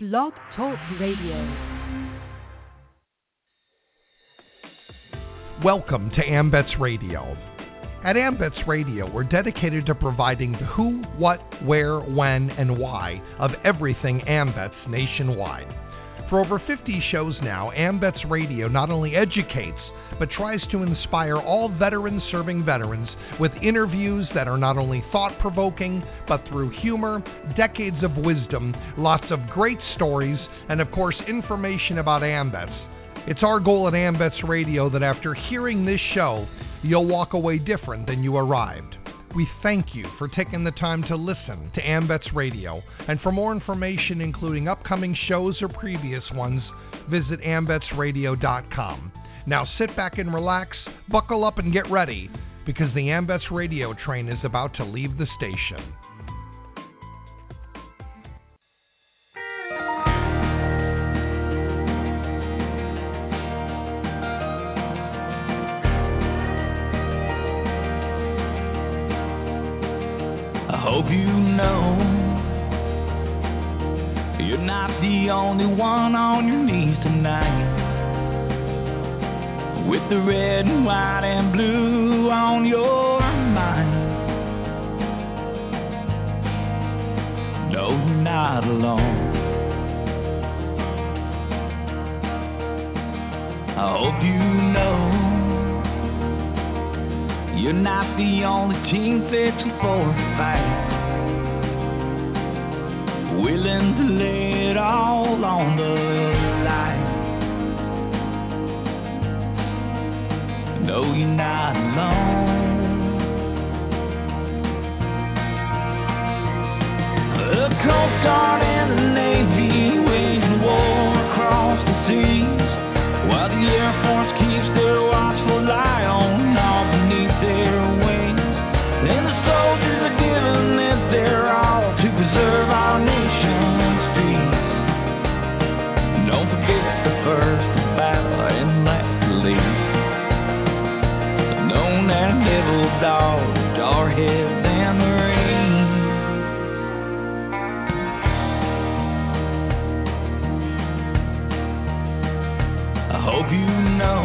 Blog Talk Radio. Welcome to AMVETS Radio. At AMVETS Radio, we're dedicated to providing the who, what, where, when, and why of everything AMVETS nationwide. For over 50 shows now, AMVETS Radio not only educates, but tries to inspire all veterans serving veterans with interviews that are not only thought provoking, but through humor, decades of wisdom, lots of great stories, and of course, information about AMVETS. It's our goal at AMVETS Radio that after hearing this show, you'll walk away different than you arrived. We thank you for taking the time to listen to AMVETS Radio. And for more information, including upcoming shows or previous ones, visit amvetsradio.com. Now sit back and relax, buckle up and get ready, because the AMVETS radio train is about to leave the station. Know you're not the only one on your knees tonight. With the red and white and blue on your mind. No, you're not alone. I hope you know. You're not the only team fixing for a fight. Willing to lay it all on the line. No, you're not alone. The Coast Guard and the Navy know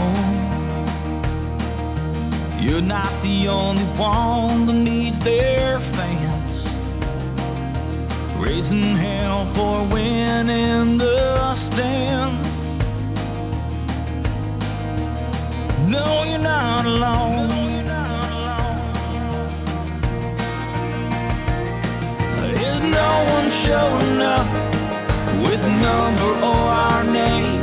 you're not the only one that needs their fans. Raising hell for winning the stand. No, you're not alone. No one showing up with number or our name.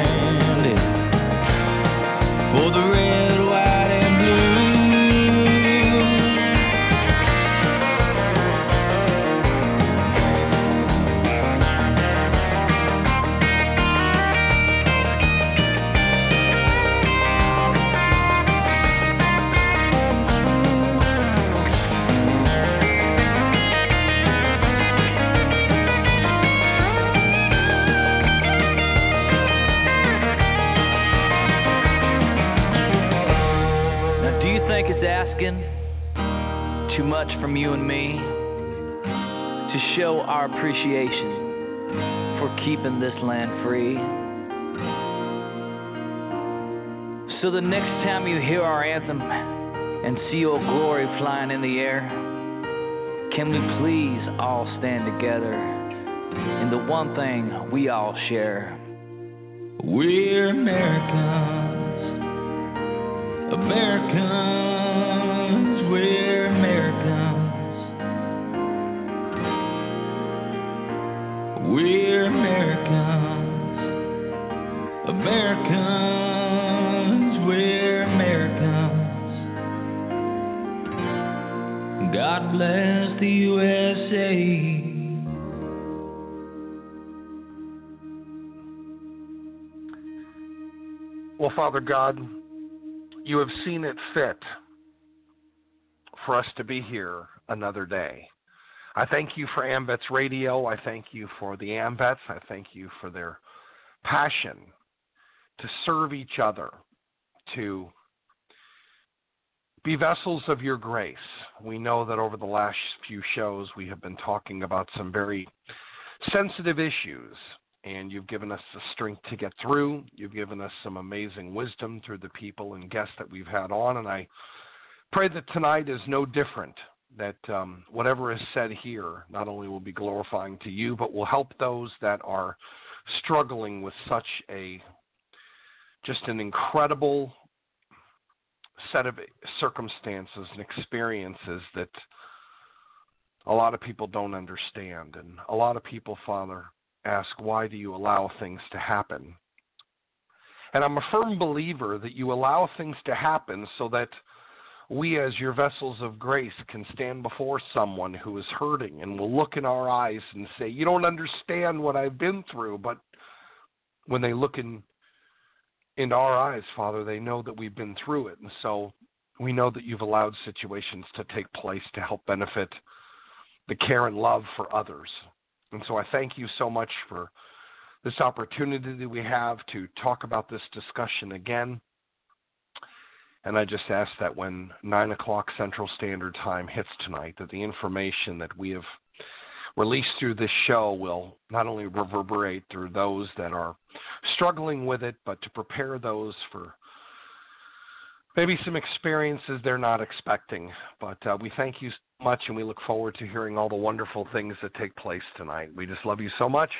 from you and me to show our appreciation for keeping this land free? So the next time you hear our anthem and see Old Glory flying in the air, can we please all stand together in the one thing we all share? We're Americans. Americans, we're Americans. We're Americans. Americans, we're Americans. God bless the USA. Well, Father God, you have seen it fit for us to be here another day. I thank you for AMVETS Radio. I thank you for the AMVETS. I thank you for their passion to serve each other, to be vessels of your grace. We know that over the last few shows we have been talking about some very sensitive issues, and you've given us the strength to get through. You've given us some amazing wisdom through the people and guests that we've had on, and I pray that tonight is no different. That um, whatever is said here not only will be glorifying to you, but will help those that are struggling with such a just an incredible set of circumstances and experiences that a lot of people don't understand. And a lot of people, Father, ask, why do you allow things to happen? And I'm a firm believer that you allow things to happen so that we, as your vessels of grace, can stand before someone who is hurting and will look in our eyes and say, You don't understand what I've been through. But when they look in into our eyes, Father, they know that we've been through it. And so we know that you've allowed situations to take place to help benefit the care and love for others. And so I thank you so much for this opportunity that we have to talk about this discussion again. And I just ask that when 9 o'clock Central Standard Time hits tonight, that the information that we have released through this show will not only reverberate through those that are struggling with it, but to prepare those for maybe some experiences they're not expecting. But uh, we thank you so much, and we look forward to hearing all the wonderful things that take place tonight. We just love you so much,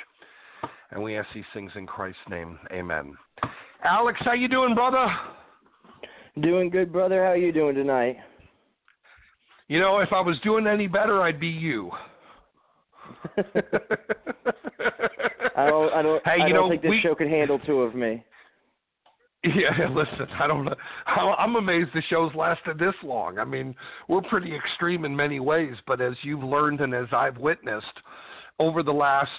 and we ask these things in Christ's name. Amen. Alex, how you doing, brother? Doing good, brother. How are you doing tonight? You know, if I was doing any better, I'd be you. I don't. I don't. Hey, I don't know, think this we- show could handle two of me. Yeah, listen, I don't know. I'm amazed the show's lasted this long. I mean, we're pretty extreme in many ways, but as you've learned and as I've witnessed over the last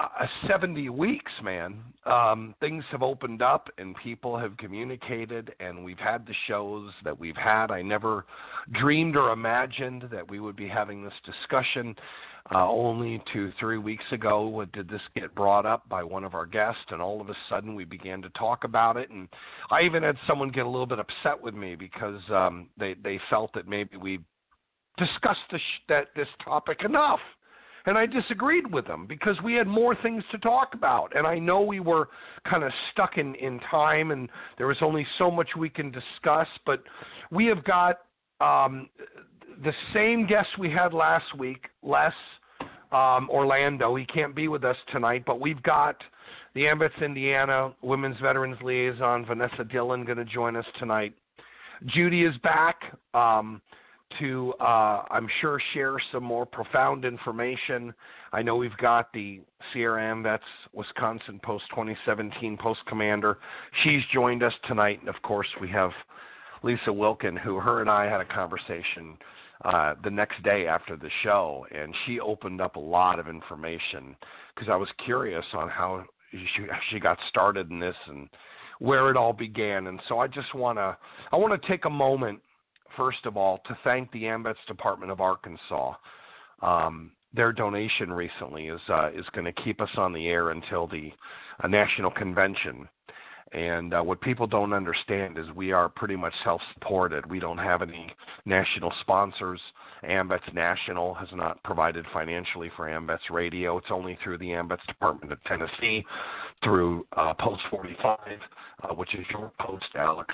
uh, 70 weeks, man, um, things have opened up and people have communicated, and we've had the shows that we've had. I never dreamed or imagined that we would be having this discussion. Uh, only two, three weeks ago did this get brought up by one of our guests, and all of a sudden we began to talk about it. And I even had someone get a little bit upset with me because um, they they felt that maybe we discussed this, that this topic enough. And I disagreed with them because we had more things to talk about. And I know we were kind of stuck in, in time and there was only so much we can discuss, but we have got um, the same guest we had last week, Les um, Orlando. He can't be with us tonight, but we've got the AMVETS Indiana Women's Veterans Liaison, Vanessa Dillon, going to join us tonight. Judy is back um, to, uh, I'm sure, share some more profound information. I know we've got the Sierra AMVETS Wisconsin Post 2017 Post Commander. She's joined us tonight, and of course, we have Lisa Wilken, who her and I had a conversation uh, the next day after the show, and she opened up a lot of information because I was curious on how she, she got started in this and where it all began. And so I just want to I want to take a moment first of all to thank the AMVETS Department of Arkansas. Um, their donation recently is uh, is going to keep us on the air until the uh, national convention. And uh, what people don't understand is we are pretty much self-supported. We don't have any national sponsors. AMVETS National has not provided financially for AMVETS Radio. It's only through the AMVETS Department of Tennessee, through uh, Post 45, uh, which is your post, Alex,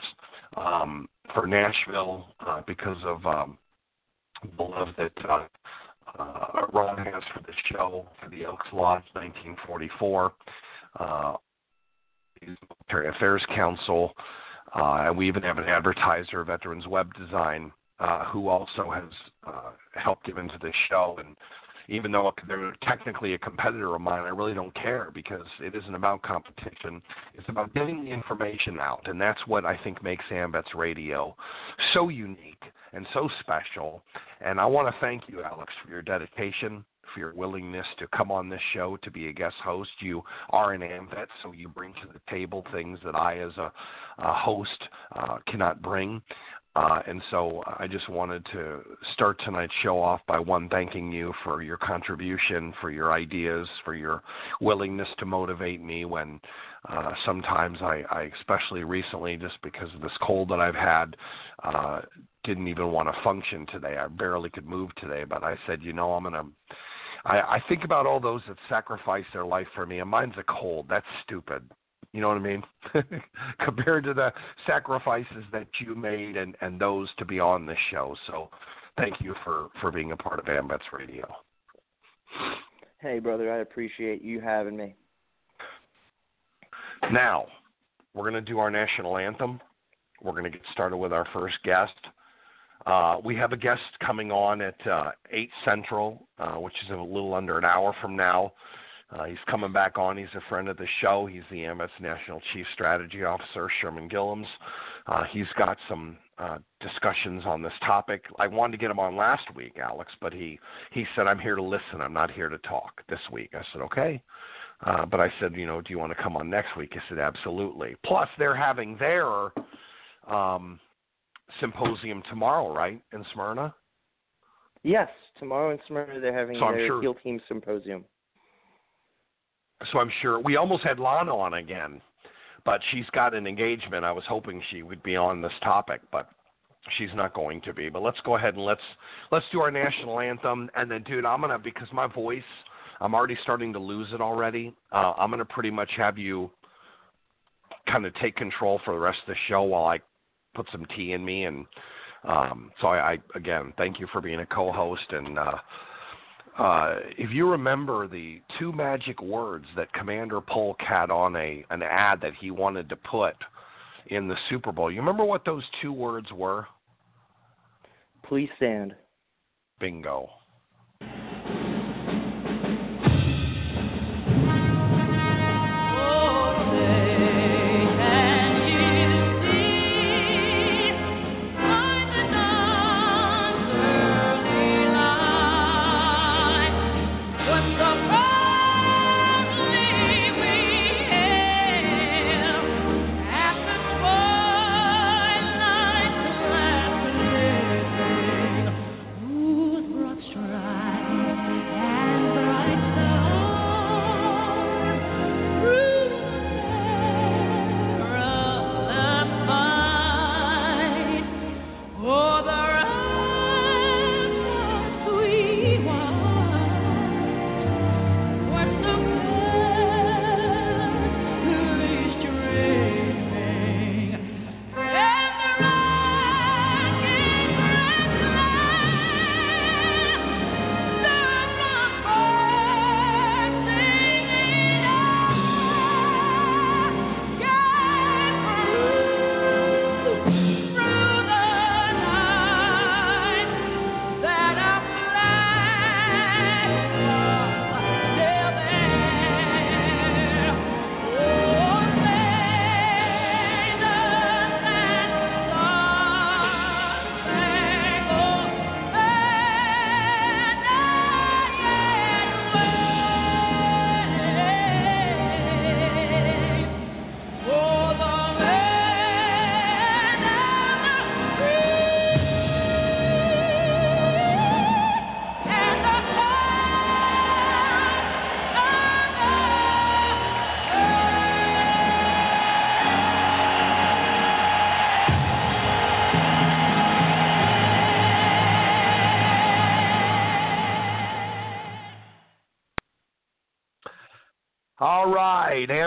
um, for Nashville uh, because of um, the love that uh, uh, Ron has for the show, for the Elks Lodge 1944. Uh, Military Affairs Council, uh, and we even have an advertiser, Veterans Web Design, uh, who also has uh, helped give into the show. And even though they're technically a competitor of mine, I really don't care because it isn't about competition. It's about getting the information out, and that's what I think makes AMVETS Radio so unique and so special. And I want to thank you, Alex, for your dedication for your willingness to come on this show to be a guest host. You are an AMVET, so you bring to the table things that I, as a, a host, uh, cannot bring. Uh, and so I just wanted to start tonight's show off by one thanking you for your contribution, for your ideas, for your willingness to motivate me when uh, sometimes I, I, especially recently, just because of this cold that I've had, uh, didn't even want to function today. I barely could move today, but I said, you know, I'm gonna. I, I think about all those that sacrifice their life for me, and mine's a cold. That's stupid. You know what I mean? Compared to the sacrifices that you made and, and those to be on this show. So thank you for, for being a part of AMVETS Radio. Hey, brother, I appreciate you having me. Now, we're going to do our national anthem. We're going to get started with our first guest. Uh, we have a guest coming on at uh, 8 Central, uh, which is a little under an hour from now. Uh, he's coming back on. He's a friend of the show. He's the AMVETS National Chief Strategy Officer, Sherman Gillums. Uh, he's got some uh, discussions on this topic. I wanted to get him on last week, Alex, but he he said I'm here to listen. I'm not here to talk this week. I said okay. Uh, but I said, you know, do you want to come on next week? He said, absolutely. Plus, they're having their um, symposium tomorrow, right, in Smyrna? Yes, tomorrow in Smyrna they're having so their sure, HEAL Team Symposium so I'm sure we almost had Lana on again, but she's got an engagement. I was hoping she would be on this topic, but she's not going to be. But let's go ahead and let's let's do our national anthem, and then, dude, I'm gonna because my voice, I'm already starting to lose it already. Uh, I'm gonna pretty much have you kind of take control for the rest of the show while I put some tea in me and. Um, so I, I again thank you for being a co-host and uh, uh, if you remember the two magic words that Commander Polk had on a an ad that he wanted to put in the Super Bowl, you remember what those two words were? Please stand. Bingo.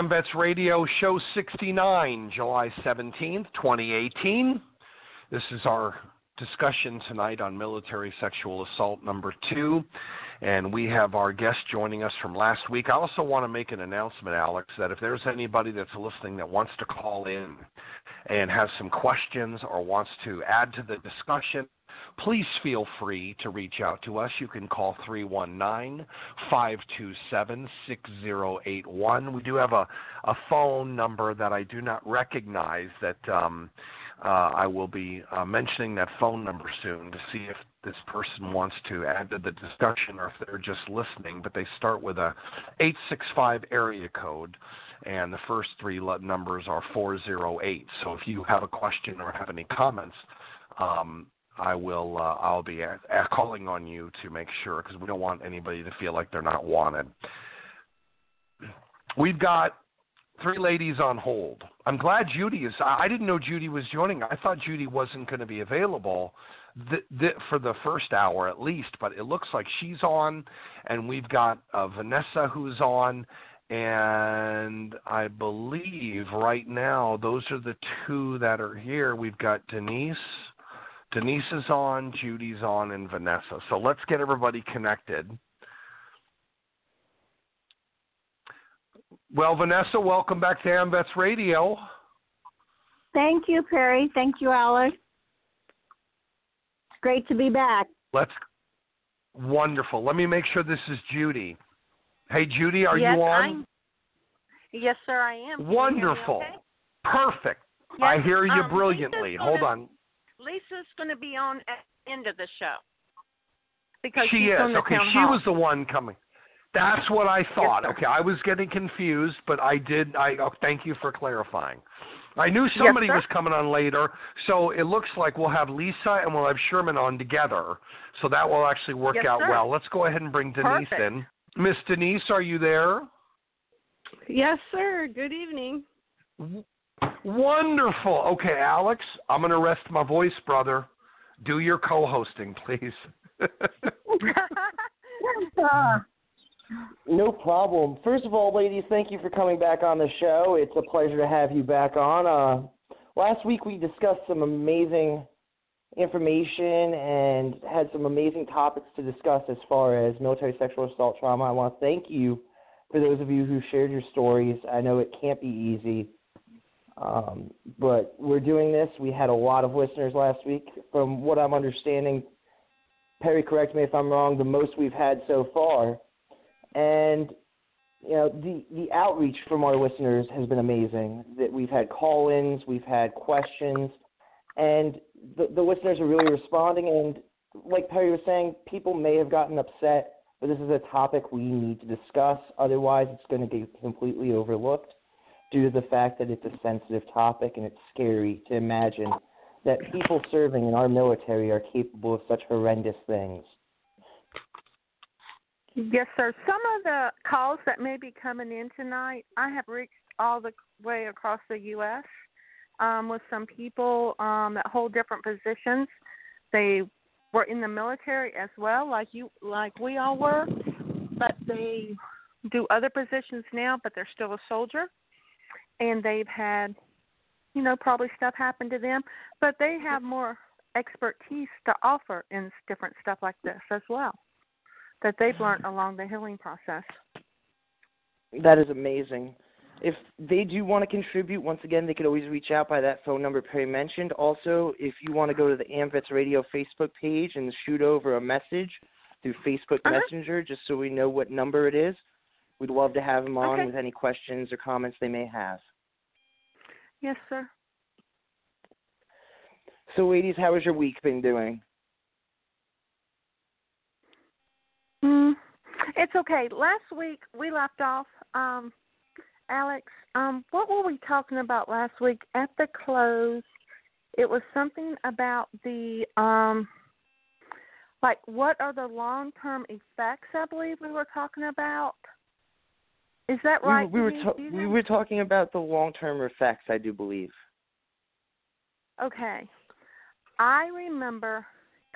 AMVETS Radio Show 69, July 17th, 2018. This is our discussion tonight on military sexual assault number two. And we have our guest joining us from last week. I also want to make an announcement, Alex, that if there's anybody that's listening that wants to call in and has some questions or wants to add to the discussion, please feel free to reach out to us. You can call 319 527 6081. We do have a, a phone number that I do not recognize that um, uh, I will be uh, mentioning that phone number soon to see if this person wants to add to the discussion or if they're just listening. But they start with a 865 area code and the first three numbers are 408. So if you have a question or have any comments, um, I will. Uh, I'll be a- a- calling on you to make sure because we don't want anybody to feel like they're not wanted. We've got three ladies on hold. I'm glad Judy is. I I didn't know Judy was joining. I thought Judy wasn't going to be available th- th- for the first hour at least, but it looks like she's on, and we've got uh, Vanessa who's on, and I believe right now those are the two that are here. We've got Denise. Denise is on, Judy's on, and Vanessa. So let's get everybody connected. Well, Vanessa, welcome back to AMVETS Radio. Thank you, Perry. Thank you, Alex. It's great to be back. Let's wonderful. Let me make sure this is Judy. Hey, Judy, are yes, you on? I'm, yes, sir, I am. Can you hear me Wonderful. okay? Perfect. I hear you um, brilliantly. Hold on. Lisa's going to be on at the end of the show because She she's is. on the Okay, she hall. was the one coming. That's what I thought. sir. okay, I was getting confused, but I did I oh, thank you for clarifying. I knew somebody sir. was coming on later, so it looks like we'll have Lisa and we'll have Sherman on together. So that will actually work Yes, out sir. well. Let's go ahead and bring Denise Perfect. in. Miss Denise, are you there? Yes, sir. Good evening. Wonderful. Okay, Alex, I'm going to rest my voice, brother. Do your co-hosting, please. Ah, No problem. First of all, ladies, thank you for coming back on the show. It's a pleasure to have you back on. Uh, last week we discussed some amazing information and had some amazing topics to discuss as far as military sexual assault trauma. I want to thank you for those of you who shared your stories. I know it can't be easy, um, but we're doing this. We had a lot of listeners last week. From what I'm understanding, Perry, correct me if I'm wrong, the most we've had so far and you know the the outreach from our listeners has been amazing. That we've had call-ins, we've had questions, and the the listeners are really responding. And like Perry was saying, people may have gotten upset, but this is a topic we need to discuss. Otherwise, it's going to get completely overlooked due to the fact that it's a sensitive topic and it's scary to imagine that people serving in our military are capable of such horrendous things. Yes, sir. Some of the calls that may be coming in tonight, I have reached all the way across the U.S. Um, with some people um, that hold different positions. They were in the military as well, like you, like we all were, but they do other positions now, but they're still a soldier, and they've had, you know, probably stuff happen to them, but they have more expertise to offer in different stuff like this as well that they've learned along the healing process. That is amazing. If they do want to contribute, once again, they could always reach out by that phone number Perry mentioned. Also, if you want to go to the AMVETS Radio Facebook page and shoot over a message through Facebook Uh-huh. Messenger, just so we know what number it is, we'd love to have them on Okay. with any questions or comments they may have. Yes, sir. So, ladies, how has your week been doing? Mm, it's okay. Last week we left off, um, Alex. Um, what were we talking about last week at the close? It was something about the um, like what are the long term effects? I believe we were talking about. Is that right? we, were ta- we were talking about the long-term effects, I do believe. Okay. I remember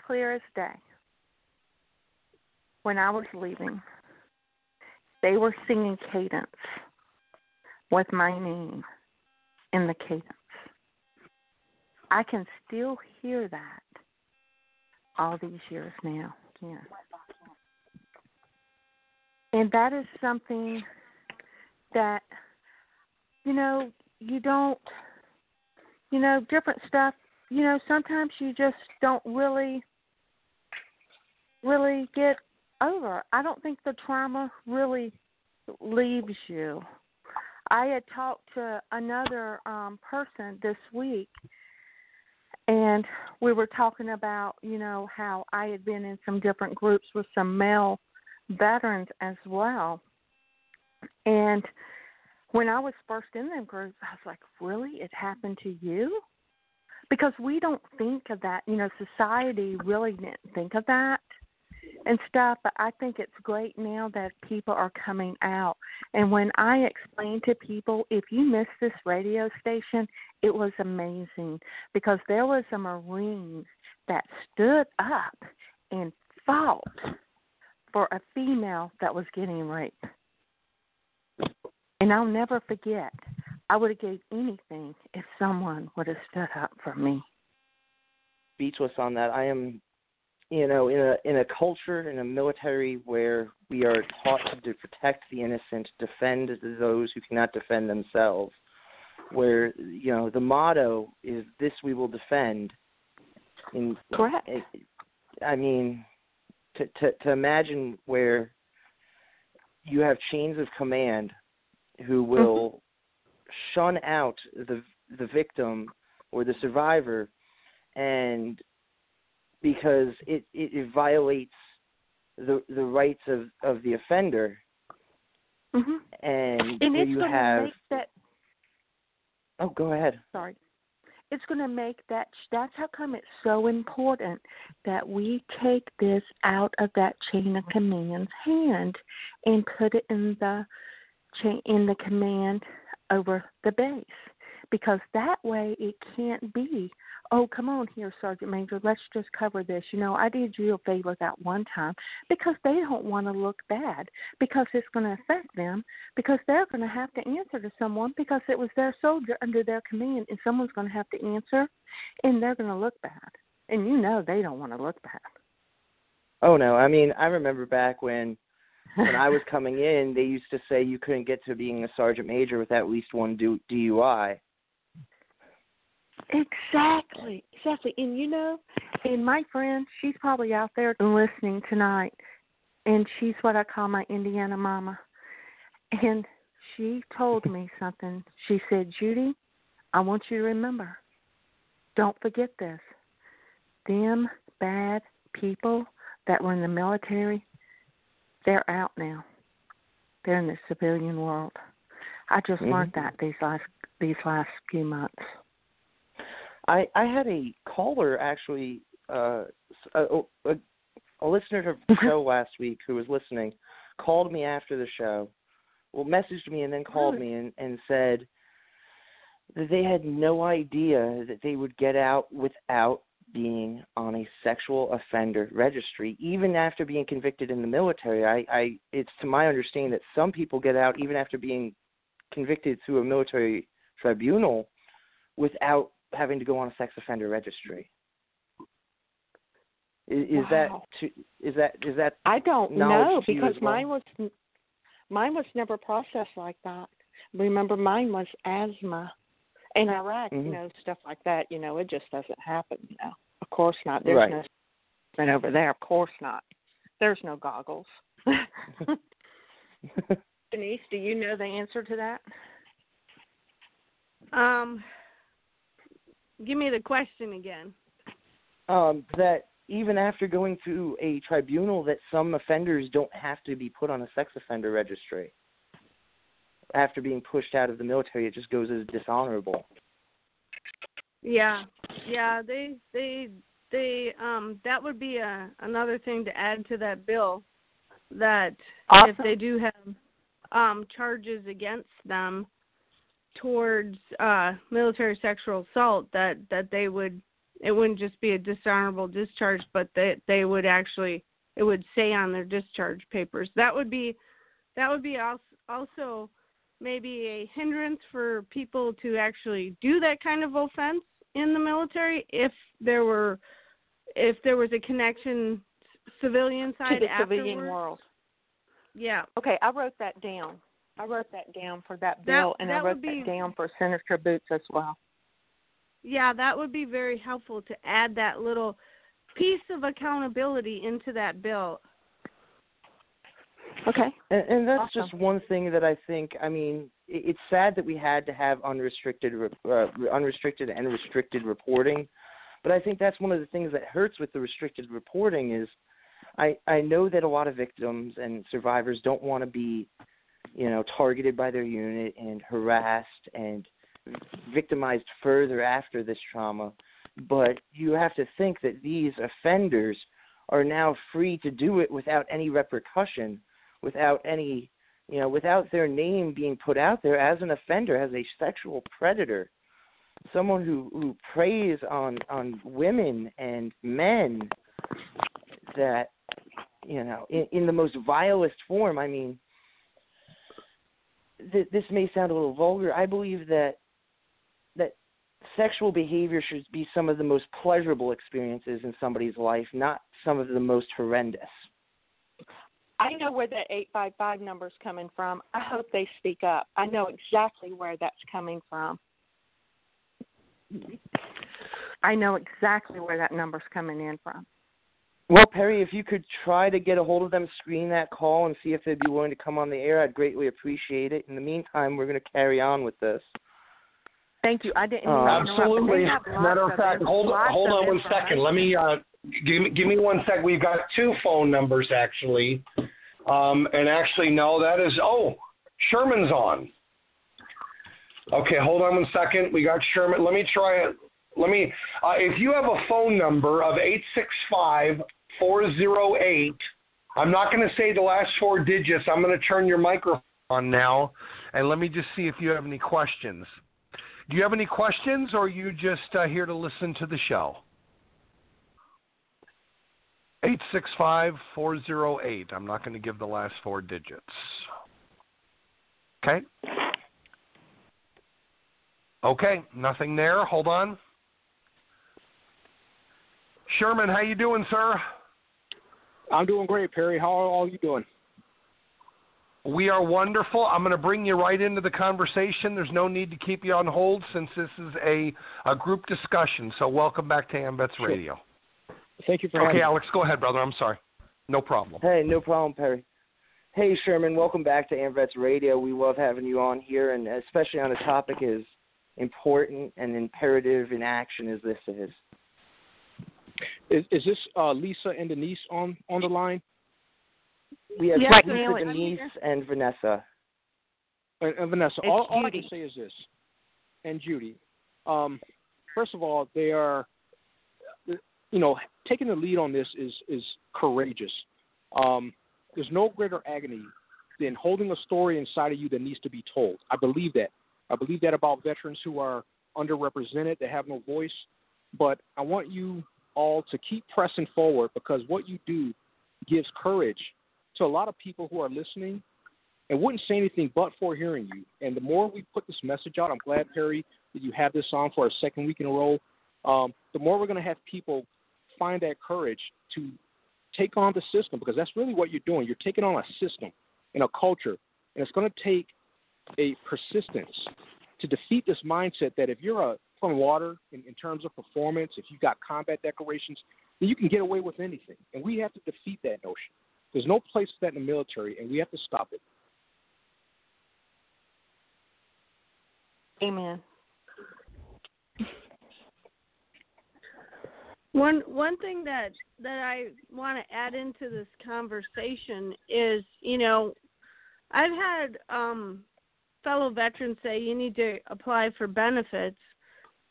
clear as day when I was leaving, they were singing cadence with my name in the cadence. I can still hear that all these years now. Yeah. And that is something that, you know, you don't, you know, different stuff, you know, sometimes you just don't really, really get over. I don't think the trauma really leaves you. I had talked to another um person this week and we were talking about, you know, how I had been in some different groups with some male veterans as well. And when I was first in them groups, I was like, Really? It happened to you? because we don't think of that. You know, society really didn't think of that and stuff, but I think it's great now that people are coming out. And when I explain to people, if you missed this radio station, it was amazing because there was a Marine that stood up and fought for a female that was getting raped. And I'll never forget. I would have gave anything if someone would have stood up for me. Speechless on that. I am you know, in a in a culture in a military where we are taught to protect the innocent, defend those who cannot defend themselves, where you know the motto is "This we will defend." In, Correct. I mean, to to to imagine where you have chains of command who Mm-hmm. will mm-hmm. shun out the the victim or the survivor and because it, it, it violates the the rights of, of the offender hmm and, And it's you have make that. oh go ahead Sorry. It's going to make that. That's how come it's so important that we take this out of that chain of command's hand and put it in the in the command over the base, because that way it can't be oh, come on here, Sergeant Major, let's just cover this. You know, I did you a favor that one time because they don't want to look bad because it's going to affect them because they're going to have to answer to someone because it was their soldier under their command and someone's going to have to answer and they're going to look bad. And you know they don't want to look bad. Oh no, I mean, I remember back when when I was coming in, they used to say you couldn't get to being a sergeant major with at least one DUI. Exactly, exactly. And you know, and my friend, she's probably out there listening tonight, and she's what I call my Indiana mama. And she told me something. She said, Judy, I want you to remember, don't forget this. Them bad people that were in the military, they're out now. They're in the civilian world. I just mm-hmm. learned that these last these last few months. I I had a caller actually, uh, a, a, a listener to the show last week who was listening, called me after the show, well, messaged me and then called me and and said that they had no idea that they would get out without being on a sexual offender registry, even after being convicted in the military. I, I it's to my understanding that some people get out even after being convicted through a military tribunal without having to go on a sex offender registry. Is, is wow. that to, is that is that I don't know because well? mine was mine was never processed like that. Remember, mine was asthma. In Iraq, mm-hmm. you know, stuff like that, you know, it just doesn't happen. You know, of course not. There's right. no and over there. Of course not. There's no goggles. Denise, do you know the answer to that? Um, give me the question again. Um, that even after going through a tribunal, that some offenders don't have to be put on a sex offender registry. After being pushed out of the military, it just goes as dishonorable. Yeah, yeah, they they they um that would be a another thing to add to that bill that awesome. if they do have um charges against them towards uh military sexual assault that that they would it wouldn't just be a dishonorable discharge but that they would actually it would say on their discharge papers. That would be that would be also also maybe a hindrance for people to actually do that kind of offense in the military if there were if there was a connection civilian side to the afterwards. civilian world. Yeah. Okay, I wrote that down. I wrote that down for that bill, that, and that I wrote be, that down for Senator Boots as well. Yeah, that would be very helpful to add that little piece of accountability into that bill. Okay. And, and that's awesome. just one thing that I think. I mean, it's sad that we had to have unrestricted, uh, unrestricted and restricted reporting, but I think that's one of the things that hurts with the restricted reporting is, I I know that a lot of victims and survivors don't want to be, you know, targeted by their unit and harassed and victimized further after this trauma. but you have to think that these offenders are now free to do it without any repercussion, without any, you know, without their name being put out there as an offender, as a sexual predator, someone who who preys on on women and men that you know in, in the most vilest form. I mean, th- this may sound a little vulgar. I believe that that sexual behavior should be some of the most pleasurable experiences in somebody's life, not some of the most horrendous. I know where that 855 number's coming from. I hope they speak up. I know exactly where that's coming from. I know exactly where that number's coming in from. Well, Perry, if you could try to get a hold of them, screen that call, and see if they'd be willing to come on the air, I'd greatly appreciate it. In the meantime, we're going to carry on with this. Thank you. I didn't. Uh, mean to interrupt, but Absolutely. they have lots Matter of fact, hold lots hold on one second. Let me uh, give me give me one sec. We've got two phone numbers actually, um, and actually no, that is oh Sherman's on. Okay, hold on one second. We got Sherman. Let me try it. Let me. Uh, if you have a phone number of eight six five four zero eight, I'm not going to say the last four digits. I'm going to turn your microphone on now, and let me just see if you have any questions. Do you have any questions, or are you just uh, here to listen to the show? Eight six five four zero eight. I'm not going to give the last four digits. Okay. Okay, nothing there. Hold on. Sherman, how you doing, sir? I'm doing great, Perry. How are all you doing? We are wonderful. I'm going to bring you right into the conversation. There's no need to keep you on hold since this is a, a group discussion. So welcome back to Amvets Sure. Radio. Thank you for Okay, having me. Alex, go ahead, brother. I'm sorry. No problem. Hey, no problem, Perry. Hey, Sherman, welcome back to Amvets Radio. We love having you on here, and especially on a topic as important and imperative in action as this is. Is, is this uh, Lisa and Denise on on the line? We have Yes, Lisa, Alex. Denise, and Vanessa. And, and Vanessa, all, all I can say is this, and Judy. Um, first of all, they are, you know, taking the lead on this is is courageous. Um, there's no greater agony than holding a story inside of you that needs to be told. I believe that. I believe that about veterans who are underrepresented, that have no voice. But I want you all to keep pressing forward because what you do gives courage to a lot of people who are listening and wouldn't say anything but for hearing you. And the more we put this message out, I'm glad, Perry, that you have this on for a second week in a row. Um, the more we're going to have people find that courage to take on the system because that's really what you're doing. You're taking on a system and a culture, and it's going to take a persistence to defeat this mindset that if you're a from water in, in terms of performance, if you've got combat decorations, then you can get away with anything. And we have to defeat that notion. There's no place for that in the military, and we have to stop it. Amen. One one thing that that I want to add into this conversation is, you know, I've had um fellow veterans say you need to apply for benefits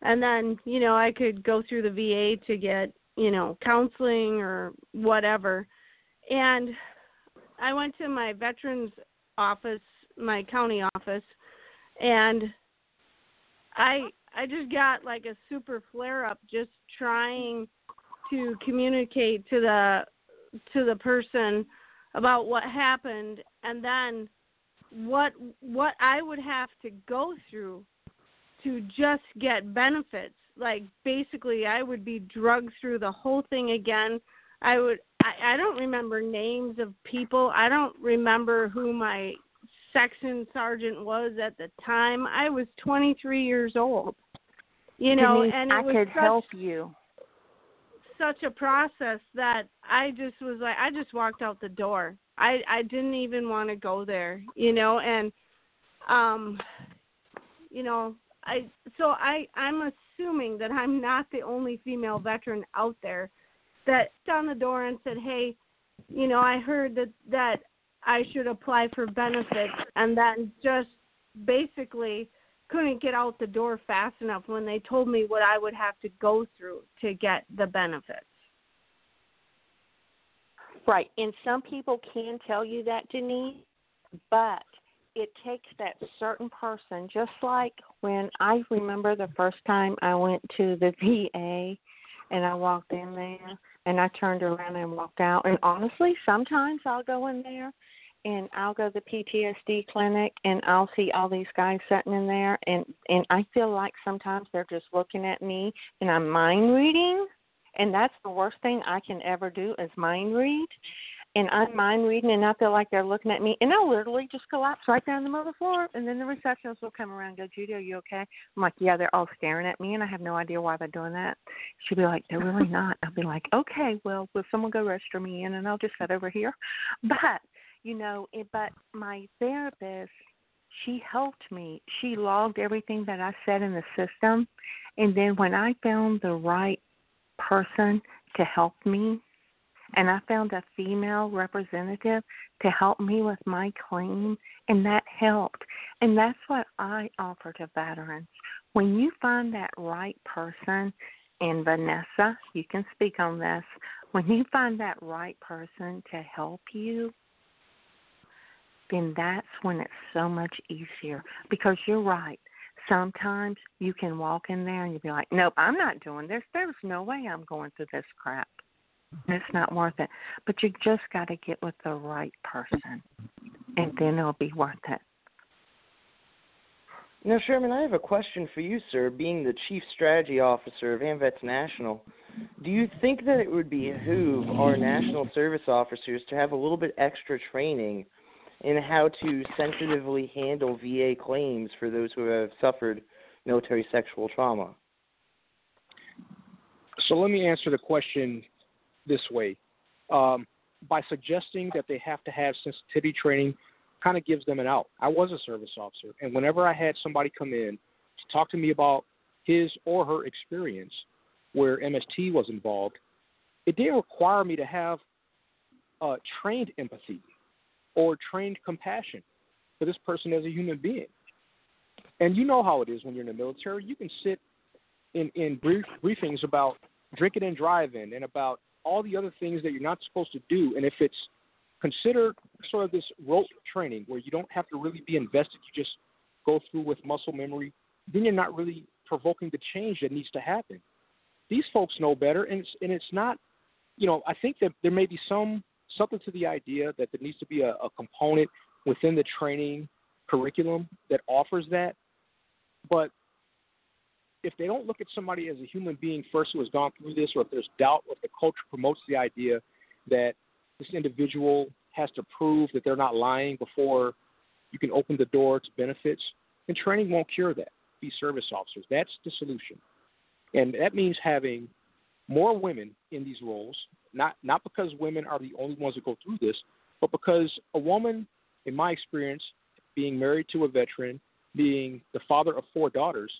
and then, you know, I could go through the VA to get, you know, counseling or whatever. And I went to my veterans office, my county office, and I I just got like a super flare up just trying to communicate to the to the person about what happened and then what what I would have to go through to just get benefits. Like basically I would be drugged through the whole thing again. I would I, I don't remember names of people. I don't remember who my section sergeant was at the time. I was 23 years old. You know, Denise, and it I was could such, help you. such a process that I just was like I just walked out the door. I I didn't even want to go there, you know, and um you know, I so I I'm assuming that I'm not the only female veteran out there that on the door and said, "Hey, you know, I heard that that I should apply for benefits," and then just basically couldn't get out the door fast enough when they told me what I would have to go through to get the benefits. Right. And some people can tell you that, Denise, but it takes that certain person, just like when I remember the first time I went to the VA and I walked in there and I turned around and walked out. And honestly, sometimes I'll go in there and I'll go to the PTSD clinic and I'll see all these guys sitting in there and and I feel like sometimes they're just looking at me and I'm mind reading and that's the worst thing I can ever do is mind read. And I'm mind reading and I feel like they're looking at me and I'll literally just collapse right down the middle of the floor and then the receptionist will come around and go, Judy, are you okay? I'm like, Yeah, they're all staring at me and I have no idea why they're doing that. She'll be like, They're really not. I'll be like, Okay, well, will someone go register me in and I'll just sit over here? But you know, it, but my therapist, she helped me. She logged everything that I said in the system, and then when I found the right person to help me, and I found a female representative to help me with my claim, and that helped. And that's what I offer to veterans. When you find that right person, and Vanessa, you can speak on this, when you find that right person to help you, then that's when it's so much easier because you're right. Sometimes you can walk in there and you'll be like, Nope, I'm not doing this. There's no way I'm going through this crap. Mm-hmm. It's not worth it. But you just got to get with the right person, and then it'll be worth it. Now, Sherman, I have a question for you, sir. Being the Chief Strategy Officer of AMVETS National, do you think that it would behoove our national service officers to have a little bit extra training in how to sensitively handle VA claims for those who have suffered military sexual trauma? So let me answer the question this way. Um, by suggesting that they have to have sensitivity training, kind of gives them an out. I was a service officer, and whenever I had somebody come in to talk to me about his or her experience where MST was involved, it didn't require me to have uh, trained empathy or trained compassion for this person as a human being. And you know how it is when you're in the military. You can sit in, in brief, briefings about drinking and driving and about all the other things that you're not supposed to do. And if it's considered sort of this rote training where you don't have to really be invested, you just go through with muscle memory, then you're not really provoking the change that needs to happen. These folks know better, and it's, and it's not, you know, I think that there may be some something to the idea that there needs to be a, a component within the training curriculum that offers that. But if they don't look at somebody as a human being first who has gone through this, or if there's doubt, or if the culture promotes the idea that this individual has to prove that they're not lying before you can open the door to benefits, then training won't cure that. Be service officers. That's the solution. And that means having more women in these roles not not because women are the only ones that go through this, but because a woman, in my experience, being married to a veteran, being the father of four daughters,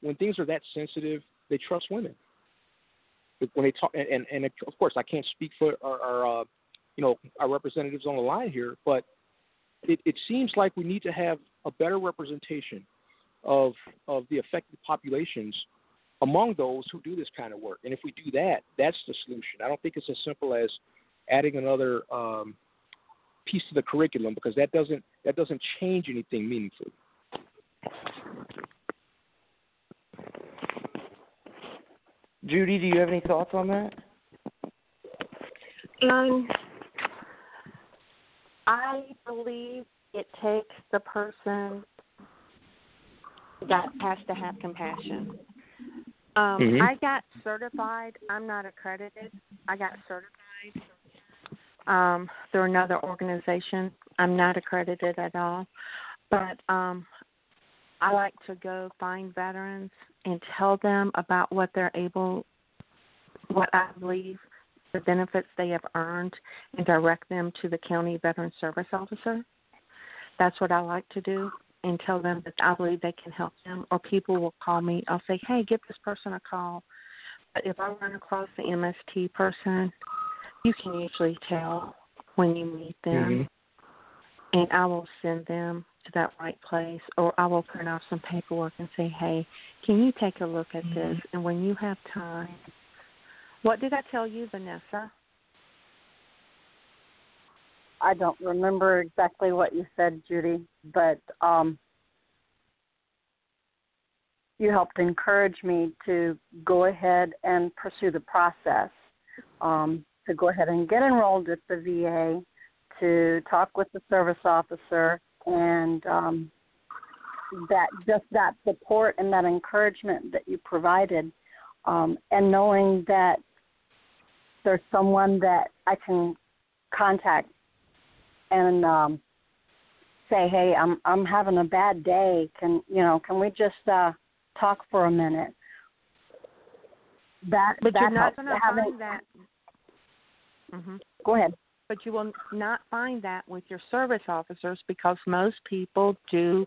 when things are that sensitive, they trust women. When they talk, and and, of course, I can't speak for our, our uh, you know our representatives on the line here, but it, it seems like we need to have a better representation of of the affected populations among those who do this kind of work. And if we do that, that's the solution. I don't think it's as simple as adding another um, piece to the curriculum because that doesn't that doesn't change anything meaningfully. Judy, do you have any thoughts on that? Um, I believe it takes the person that has to have compassion. Um, Mhm. I got certified. I'm not accredited. I got certified um, through another organization. I'm not accredited at all, but um, I like to go find veterans and tell them about what they're able, what I believe the benefits they have earned, and direct them to the county veteran service officer. That's what I like to do and tell them that I believe they can help them, or people will call me. I'll say, hey, give this person a call. But if I run across the MST person, you can usually tell when you meet them, Mhm. and I will send them to that right place, or I will print off some paperwork and say, "Hey, can you take a look at this?" And when you have time, what did I tell you, Vanessa? I don't remember exactly what you said, Judy, but um, you helped encourage me to go ahead and pursue the process, um, to go ahead and get enrolled at the VA, to talk with the service officer, and um, that just that support and that encouragement that you provided, um, and knowing that there's someone that I can contact and um say, "Hey, I'm I'm having a bad day. Can you know? Can we just uh talk for a minute?" That But that you're not going to find that. hmm Go ahead. But you will not find that with your service officers because most people do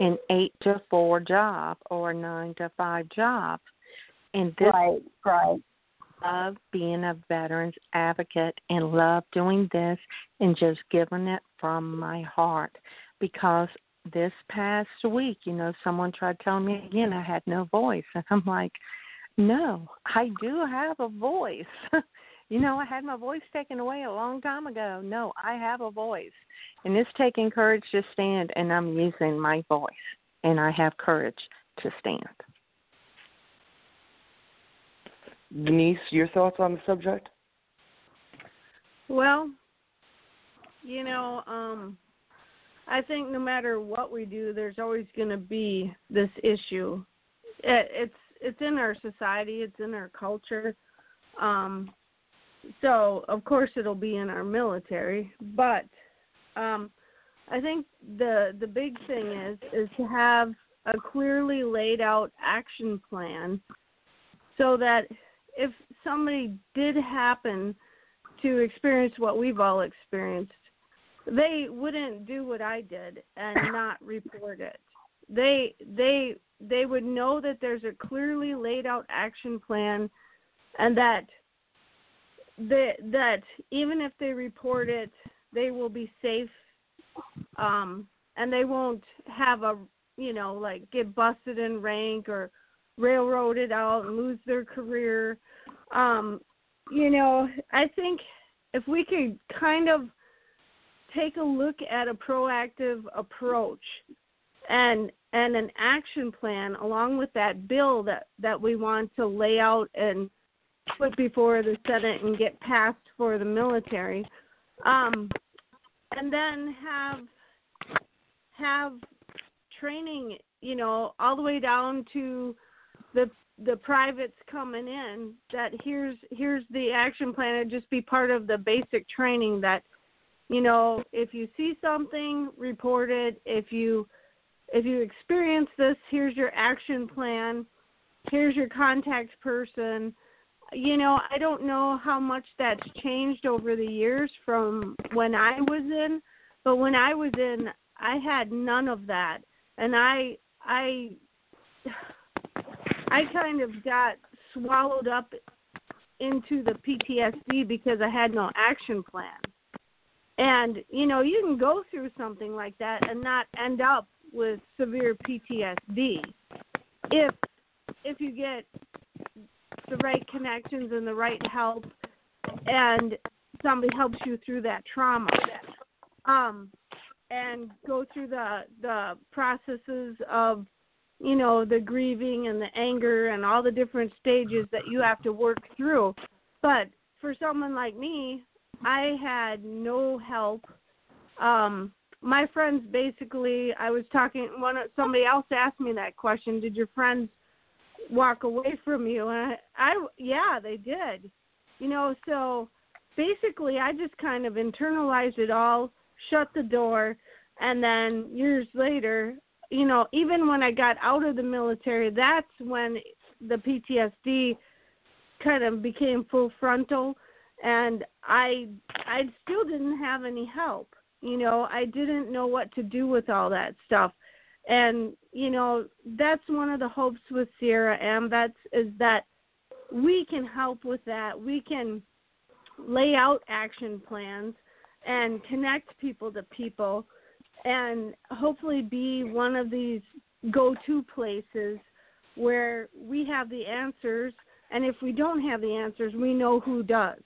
an eight to four job or a nine to five job, and this Right, right. Love being a veterans advocate and love doing this and just giving it from my heart because this past week, you know, someone tried telling me again I had no voice and I'm like, No, I do have a voice. you know, I had my voice taken away a long time ago. No, I have a voice. And it's taking courage to stand and I'm using my voice and I have courage to stand. Denise, your thoughts on the subject? Well, you know, um I think no matter what we do, there's always going to be this issue. It, it's it's in our society, it's in our culture. Um so of course it'll be in our military, but um I think the the big thing is is to have a clearly laid out action plan so that if somebody did happen to experience what we've all experienced, they wouldn't do what I did and not report it. They they they would know that there's a clearly laid out action plan and that that that even if they report it, they will be safe um and they won't have a you know like get busted in rank or railroaded out and lose their career. Um you know i think if we could kind of take a look at a proactive approach and and an action plan along with that bill that that we want to lay out and put before the senate and get passed for the military um and then have have training you know all the way down to the the privates coming in that here's here's the action plan. And just be part of the basic training that you know if you see something report it. If you if you experience this here's your action plan. Here's your contact person. You know i don't know how much that's changed over the years from when i was in but when i was in i had none of that. And i i I kind of got swallowed up into the PTSD because I had no action plan. And you know, you can go through something like that and not end up with severe PTSD if if you get the right connections and the right help and somebody helps you through that trauma. Um and go through the the processes of you know the grieving and the anger and all the different stages that you have to work through. But for someone like me i had no help. Um my friends basically i was talking one somebody else asked me that question did your friends walk away from you? And i, I yeah they did. You know so basically i just kind of internalized it all shut the door and then years later you know, even when I got out of the military, that's when the PTSD kind of became full frontal and I I still didn't have any help. You know, I didn't know what to do with all that stuff. And, you know, that's one of the hopes with Sierra AMVETS is that we can help with that. We can lay out action plans and connect people to people and hopefully be one of these go-to places where we have the answers, and if we don't have the answers, we know who does.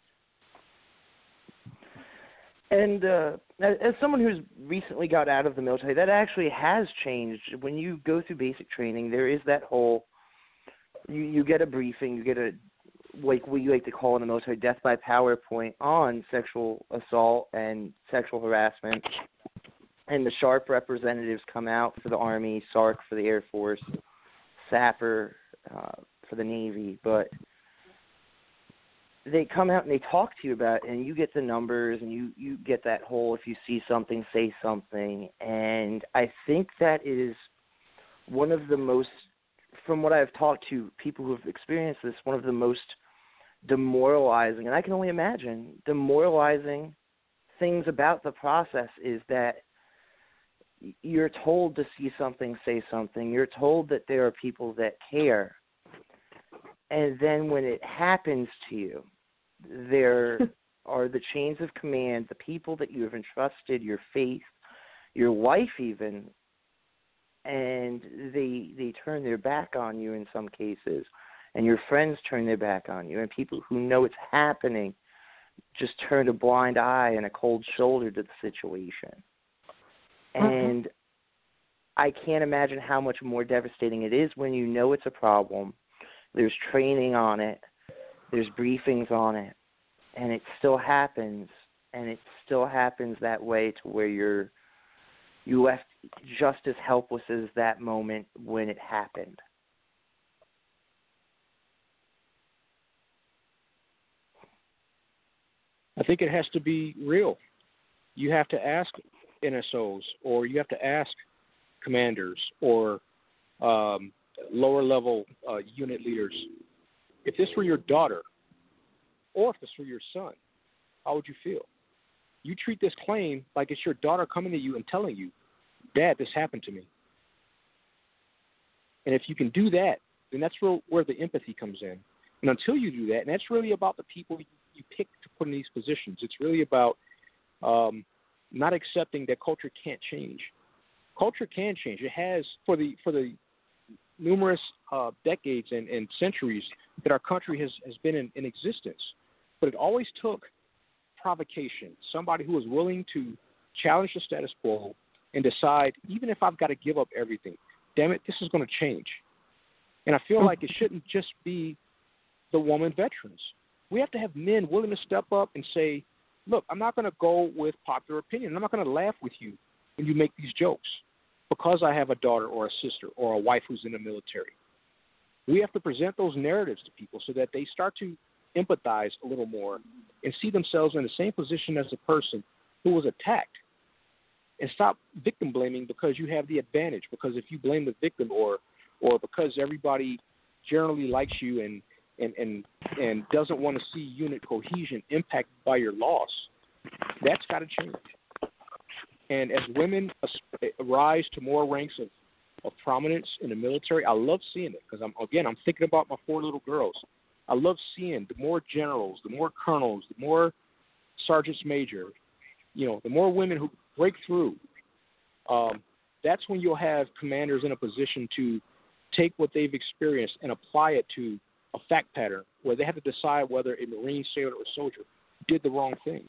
And uh, as someone who's recently got out of the military, that actually has changed. When you go through basic training, there is that whole you you get a briefing, you get a like we you like to call in the military death by PowerPoint on sexual assault and sexual harassment. And the SHARP representatives come out for the Army, SARC for the Air Force, SAPR uh, for the Navy, but they come out and they talk to you about it and you get the numbers and you you get that whole if you see something say something. And i think that is one of the most from what i've talked to people who have experienced this one of the most demoralizing and i can only imagine demoralizing things about the process is that you're told to see something say something you're told that there are people that care and then when it happens to you, there are the chains of command, the people that you have entrusted your faith, your wife even, and they they turn their back on you in some cases, and your friends turn their back on you, and people who know it's happening just turn a blind eye and a cold shoulder to the situation. Mm-hmm. And I can't imagine how much more devastating it is when you know it's a problem there's training on it, there's briefings on it, and it still happens, and it still happens that way to where you're you left just as helpless as that moment when it happened. I think it has to be real. You have to ask NSOs, or you have to ask commanders, or um, lower level uh, unit leaders, if this were your daughter or if this were your son, how would you feel? You treat this claim like it's your daughter coming to you and telling you, Dad, this happened to me. And if you can do that, then that's where, where the empathy comes in. And until you do that, and that's really about the people you pick to put in these positions, it's really about um, not accepting that culture can't change. Culture can change. It has for the for the numerous uh, decades and, and, centuries that our country has, has been in, in existence. But it always took provocation, somebody who was willing to challenge the status quo and decide, even if I've got to give up everything, damn it, this is going to change. And I feel like it shouldn't just be the woman veterans. We have to have men willing to step up and say, look, I'm not going to go with popular opinion. I'm not going to laugh with you when you make these jokes because I have a daughter or a sister or a wife who's in the military. We have to present those narratives to people so that they start to empathize a little more and see themselves in the same position as the person who was attacked and stop victim blaming because you have the advantage because if you blame the victim or or because everybody generally likes you and and and and doesn't want to see unit cohesion impacted by your loss that's got to change and as women rise to more ranks of, of prominence in the military, I love seeing it because I'm again I'm thinking about my four little girls. I love seeing the more generals, the more colonels, the more sergeants major, you know, the more women who break through. Um, that's when you'll have commanders in a position to take what they've experienced and apply it to a fact pattern where they have to decide whether a Marine, sailor, or soldier did the wrong thing.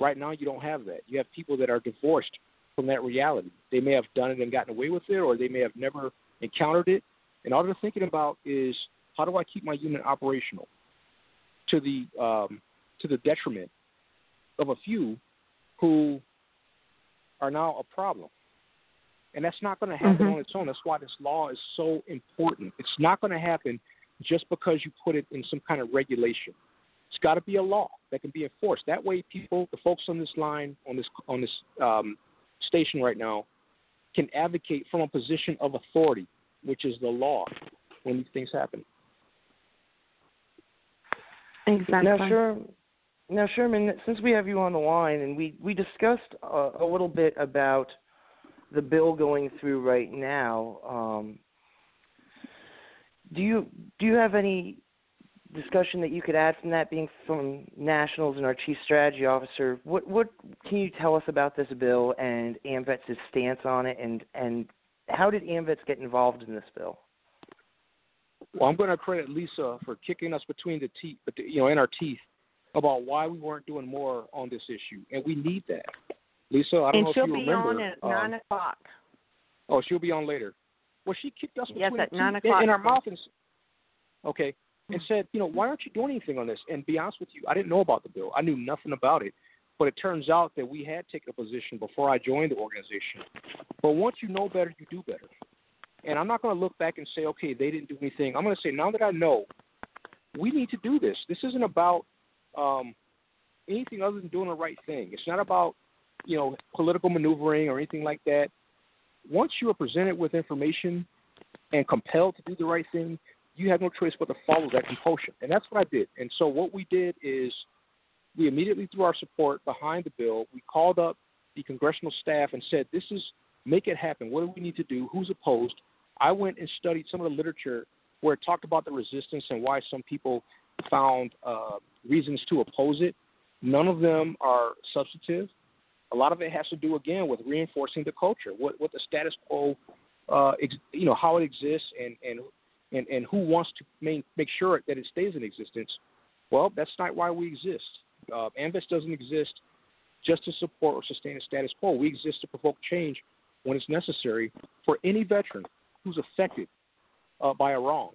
Right now, you don't have that. You have people that are divorced from that reality. They may have done it and gotten away with it, or they may have never encountered it. And all they're thinking about is how do I keep my unit operational to the um, to the detriment of a few who are now a problem. And that's not going to happen mm-hmm. on its own. That's why this law is so important. It's not going to happen just because you put it in some kind of regulation. It's got to be a law that can be enforced. That way, people, the folks on this line, on this on this um, station right now, can advocate from a position of authority, which is the law, when these things happen. Exactly. Now, Sherman, now Sherman, since we have you on the line, and we we discussed uh, a little bit about the bill going through right now. Um, do you do you have any discussion that you could add from that, being from Nationals and our Chief Strategy Officer? What what can you tell us about this bill and AMVETS' stance on it, and and how did AMVETS get involved in this bill? Well, I'm going to credit Lisa for kicking us between the teeth, but you know, in our teeth about why we weren't doing more on this issue, and we need that. Lisa, I don't and know if she'll you be remember. on at um, nine o'clock. Oh, she'll be on later. Well, she kicked us Yes, between at the nine o'clock. in our mouth and s- okay, and said, you know, why aren't you doing anything on this? And be honest with you, I didn't know about the bill. I knew nothing about it. But it turns out that we had taken a position before I joined the organization. But once you know better, you do better. And I'm not going to look back and say, okay, they didn't do anything. I'm going to say, now that I know, we need to do this. This isn't about um, anything other than doing the right thing. It's not about, you know, political maneuvering or anything like that. Once you are presented with information and compelled to do the right thing, you have no choice but to follow that compulsion. And that's what I did. And so what we did is we immediately threw our support behind the bill. We called up the congressional staff and said, this is make it happen. What do we need to do? Who's opposed? I went and studied some of the literature where it talked about the resistance and why some people found uh, reasons to oppose it. None of them are substantive. A lot of it has to do again with reinforcing the culture, what what the status quo, uh, ex, you know, how it exists, and and and, and who wants to make make sure that it stays in existence. Well, that's not why we exist. Uh, doesn't exist just to support or sustain a status quo. We exist to provoke change when it's necessary for any veteran who's affected uh, by a wrong.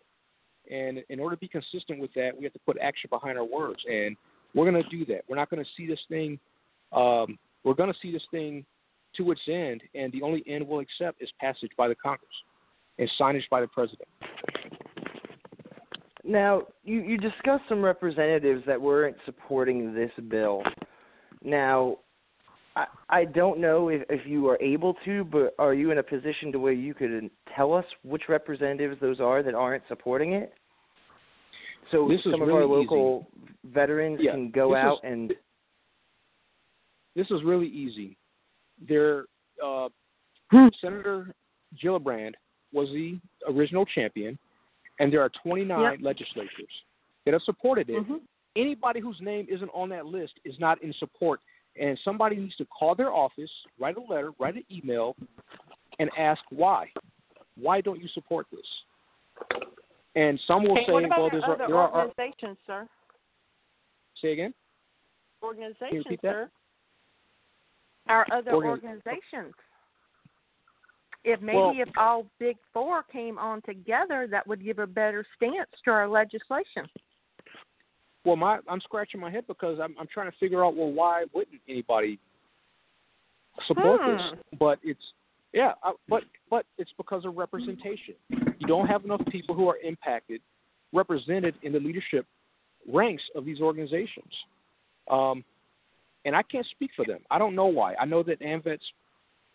And in order to be consistent with that, we have to put action behind our words. And we're going to do that. We're not going to see this thing. Um, we're going to see this thing to its end, and the only end we'll accept is passage by the Congress and signage by the president. Now, you, you discussed some representatives that weren't supporting this bill. Now, I, I don't know if, if you are able to, but are you in a position to where you could tell us which representatives those are that aren't supporting it? So This is some of really our local veterans Yeah, can go this out is- and This is really easy. There, uh, Senator Gillibrand was the original champion, and there are 29 Yep. legislators that have supported it. Mhm. Anybody whose name isn't on that list is not in support, and somebody needs to call their office, write a letter, write an email, and ask why. Why don't you support this? And some will Okay, say, "Well, there's other there are." organizations, sir? Say again. Organizations, sir. Our other Organ- organizations. If maybe Well- if all big four came on together, that would give a better stance to our legislation. Well, my I'm scratching my head because I'm I'm trying to figure out well why wouldn't anybody support Hmm. this? But it's yeah, I, but but it's because of representation. You don't have enough people who are impacted represented in the leadership ranks of these organizations. Um, and I can't speak for them. I don't know why. I know that AMVETS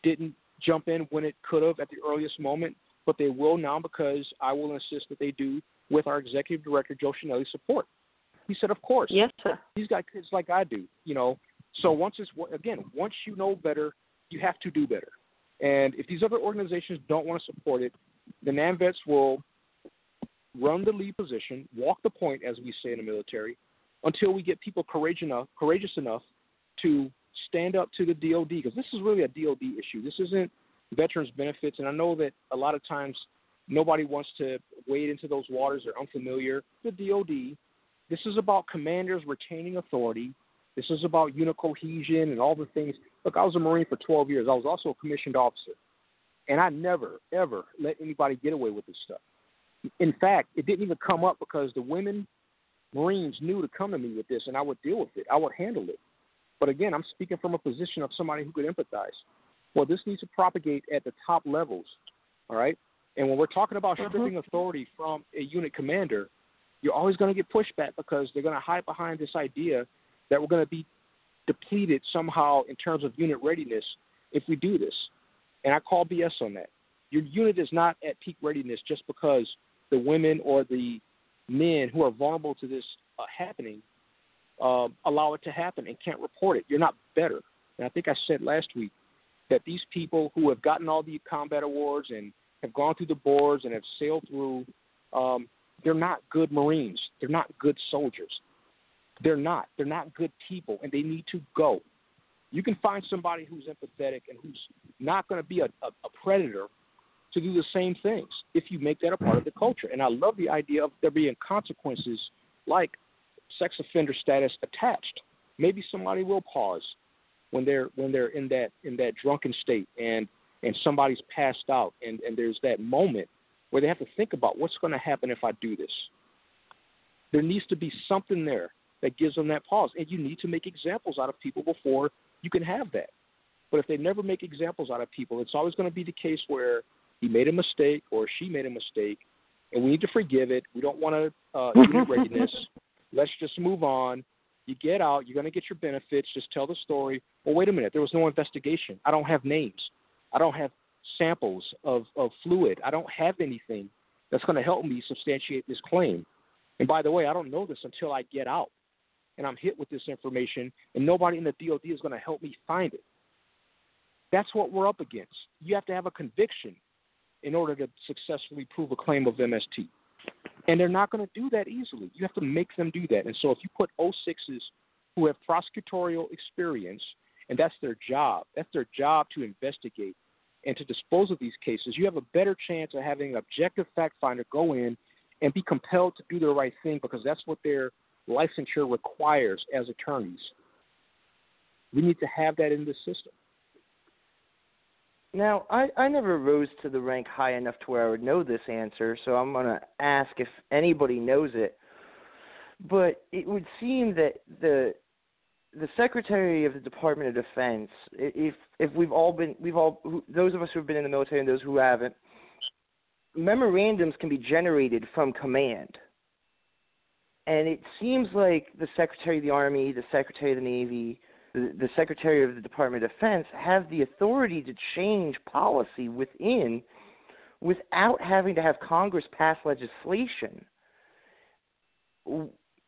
didn't jump in when it could have at the earliest moment, but they will now because I will insist that they do with our executive director Joe Chenelly's support. He said, "Of course." Yes, sir. He's got kids like I do, you know. So once it's again, once you know better, you have to do better. And if these other organizations don't want to support it, then AMVETS will run the lead position, walk the point, as we say in the military, until we get people enough, courageous enough to stand up to the DoD because this is really a DoD issue. This isn't veterans benefits, and I know that a lot of times nobody wants to wade into those waters. They're unfamiliar. The DoD. This is about commanders retaining authority. This is about unit cohesion and all the things. Look, I was a Marine for 12 years. I was also a commissioned officer, and I never, ever let anybody get away with this stuff. In fact, it didn't even come up because the women Marines knew to come to me with this, and I would deal with it. I would handle it. But again, I'm speaking from a position of somebody who could empathize. Well, this needs to propagate at the top levels, all right? And when we're talking about stripping authority from a unit commander, you're always going to get pushback because they're going to hide behind this idea that we're going to be depleted somehow in terms of unit readiness if we do this. And I call BS on that. Your unit is not at peak readiness just because the women or the men who are vulnerable to this uh, happening uh, allow it to happen and can't report it. You're not better. And I think I said last week that these people who have gotten all the combat awards and have gone through the boards and have sailed through, um, they're not good Marines. They're not good soldiers. They're not. They're not good people, and they need to go. You can find somebody who's empathetic and who's not going to be a, a, a predator to do the same things if you make that a part of the culture. And I love the idea of there being consequences like sex offender status attached. Maybe somebody will pause when they're when they're in that in that drunken state and and somebody's passed out and and there's that moment where they have to think about what's going to happen if I do this. There needs to be something there that gives them that pause, and you need to make examples out of people before you can have that. But if they never make examples out of people, it's always going to be the case where he made a mistake or she made a mistake, and we need to forgive it. We don't want to uh, readiness. Let's just move on. You get out, you're going to get your benefits. Just tell the story. Well, wait a minute. There was no investigation. I don't have names. I don't have samples of, of fluid. I don't have anything that's going to help me substantiate this claim. And by the way, I don't know this until I get out and I'm hit with this information, and nobody in the DOD is going to help me find it. That's what we're up against. You have to have a conviction in order to successfully prove a claim of MST. And they're not going to do that easily. You have to make them do that. And so if you put 06s who have prosecutorial experience, and that's their job, that's their job to investigate and to dispose of these cases, you have a better chance of having an objective fact finder go in and be compelled to do the right thing because that's what their licensure requires as attorneys. We need to have that in the system. Now, I, I never rose to the rank high enough to where I would know this answer, so I'm going to ask if anybody knows it. But it would seem that the the Secretary of the Department of Defense, if if we've all been, we've all those of us who've been in the military and those who haven't, memorandums can be generated from command. And it seems like the Secretary of the Army, the Secretary of the Navy, the, the Secretary of the Department of Defense have the authority to change policy within without having to have Congress pass legislation.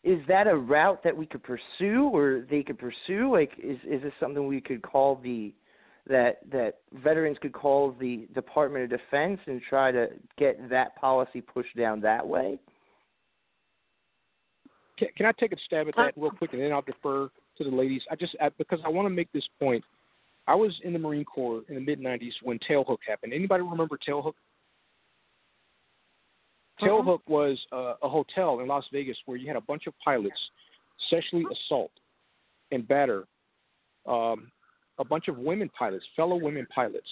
Is that a route that we could pursue, or they could pursue? Like, is is this something we could call the that that veterans could call the Department of Defense and try to get that policy pushed down that way? Can, can I take a stab at that real quick, and then I'll defer to the ladies. I just I, because I want to make this point. I was in the Marine Corps in the mid '90s when Tailhook happened. Anybody remember Tailhook? Uh-huh. Tailhook was uh, a hotel in Las Vegas where you had a bunch of pilots sexually assault and batter um, a bunch of women pilots, fellow women pilots.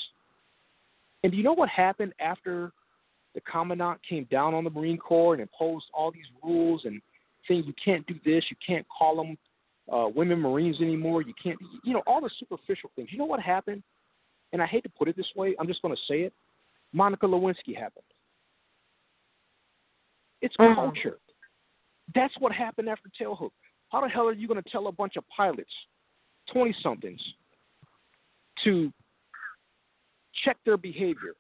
And do you know what happened after the commandant came down on the Marine Corps and imposed all these rules and saying you can't do this, you can't call them uh, women Marines anymore. You can't, you know, all the superficial things. You know what happened? And I hate to put it this way, I'm just going to say it. Monica Lewinsky happened. It's mm-hmm. culture. That's what happened after Tailhook. How the hell are you going to tell a bunch of pilots, 20 somethings, to check their behavior?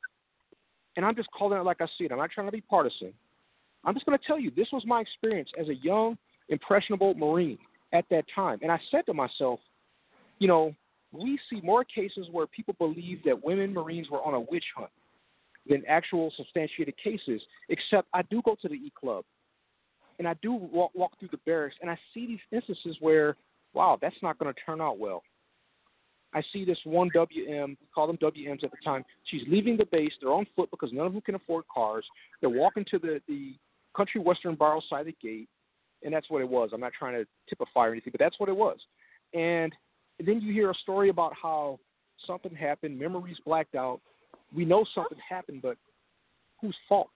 And I'm just calling it like I see it. I'm not trying to be partisan. I'm just going to tell you this was my experience as a young, impressionable Marine at that time. And I said to myself, you know, we see more cases where people believe that women Marines were on a witch hunt than actual substantiated cases, except I do go to the E Club and I do walk, walk through the barracks and I see these instances where, wow, that's not going to turn out well. I see this one WM, we call them WMs at the time. She's leaving the base. They're on foot because none of them can afford cars. They're walking to the, the country western borrow the gate and that's what it was. I'm not trying to tip a fire or anything, but that's what it was. And then you hear a story about how something happened, memories blacked out. We know something happened, but whose fault?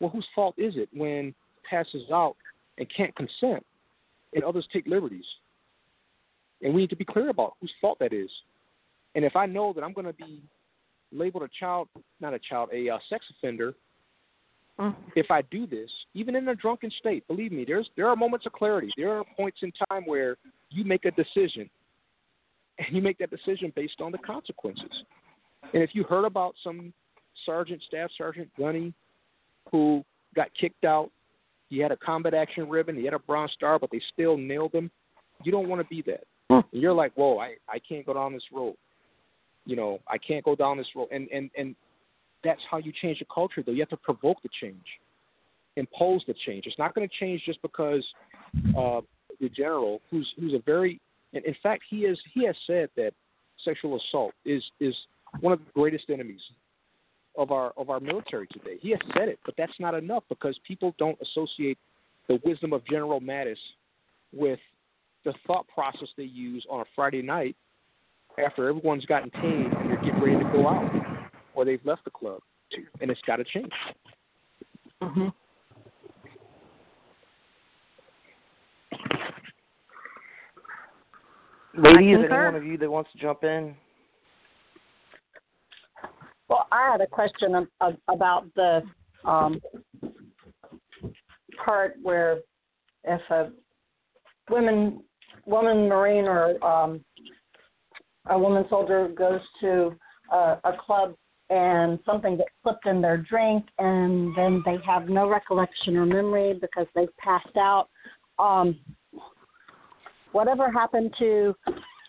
Well, whose fault is it when passes out and can't consent and others take liberties? And we need to be clear about whose fault that is. And if I know that I'm going to be labeled a child, not a child, a uh, sex offender Mm. if I do this, even in a drunken state, believe me, there's there are moments of clarity. There are points in time where you make a decision, and you make that decision based on the consequences. And if you heard about some sergeant, staff sergeant Gunny, who got kicked out, he had a combat action ribbon, he had a bronze star, but they still nailed him. You don't want to be that. Mm. And you're like, whoa, I I can't go down this road. You know, I can't go down this road. And and and that's how you change a culture, though. You have to provoke the change. impose the change. It's not going to change just because uh, the general, who's who's a very, and in fact, he is he has said that sexual assault is is one of the greatest enemies of our of our military today. He has said it, but that's not enough because people don't associate the wisdom of General Mattis with the thought process they use on a Friday night after everyone's gotten paid and they're getting ready to go out or they've left the club, and it's got to change. Mm-hmm. Ladies, I any one of you that wants to jump in? Well, I had a question of, of, about the um, part where if a women woman marine or um, a woman soldier goes to a, a club and something gets slipped in their drink and then they have no recollection or memory because they've passed out. Um, whatever happened to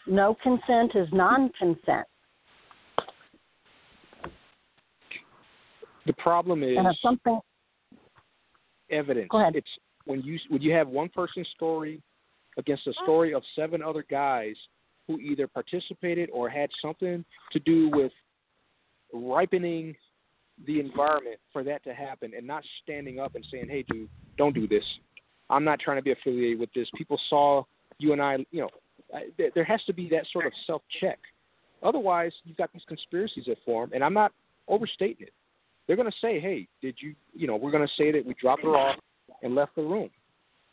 no consent is non-consent. The problem is And if something evidence. Go ahead. It's when you when you have one person's story against the story of seven other guys who either participated or had something to do with ripening the environment for that to happen and not standing up and saying, "Hey, dude, don't do this. I'm not trying to be affiliated with this." People saw you and I, you know, there has to be that sort of self-check. Otherwise, you've got these conspiracies that form, and I'm not overstating it. They're going to say, "Hey, did you, you know, we're going to say that we dropped her off and left the room."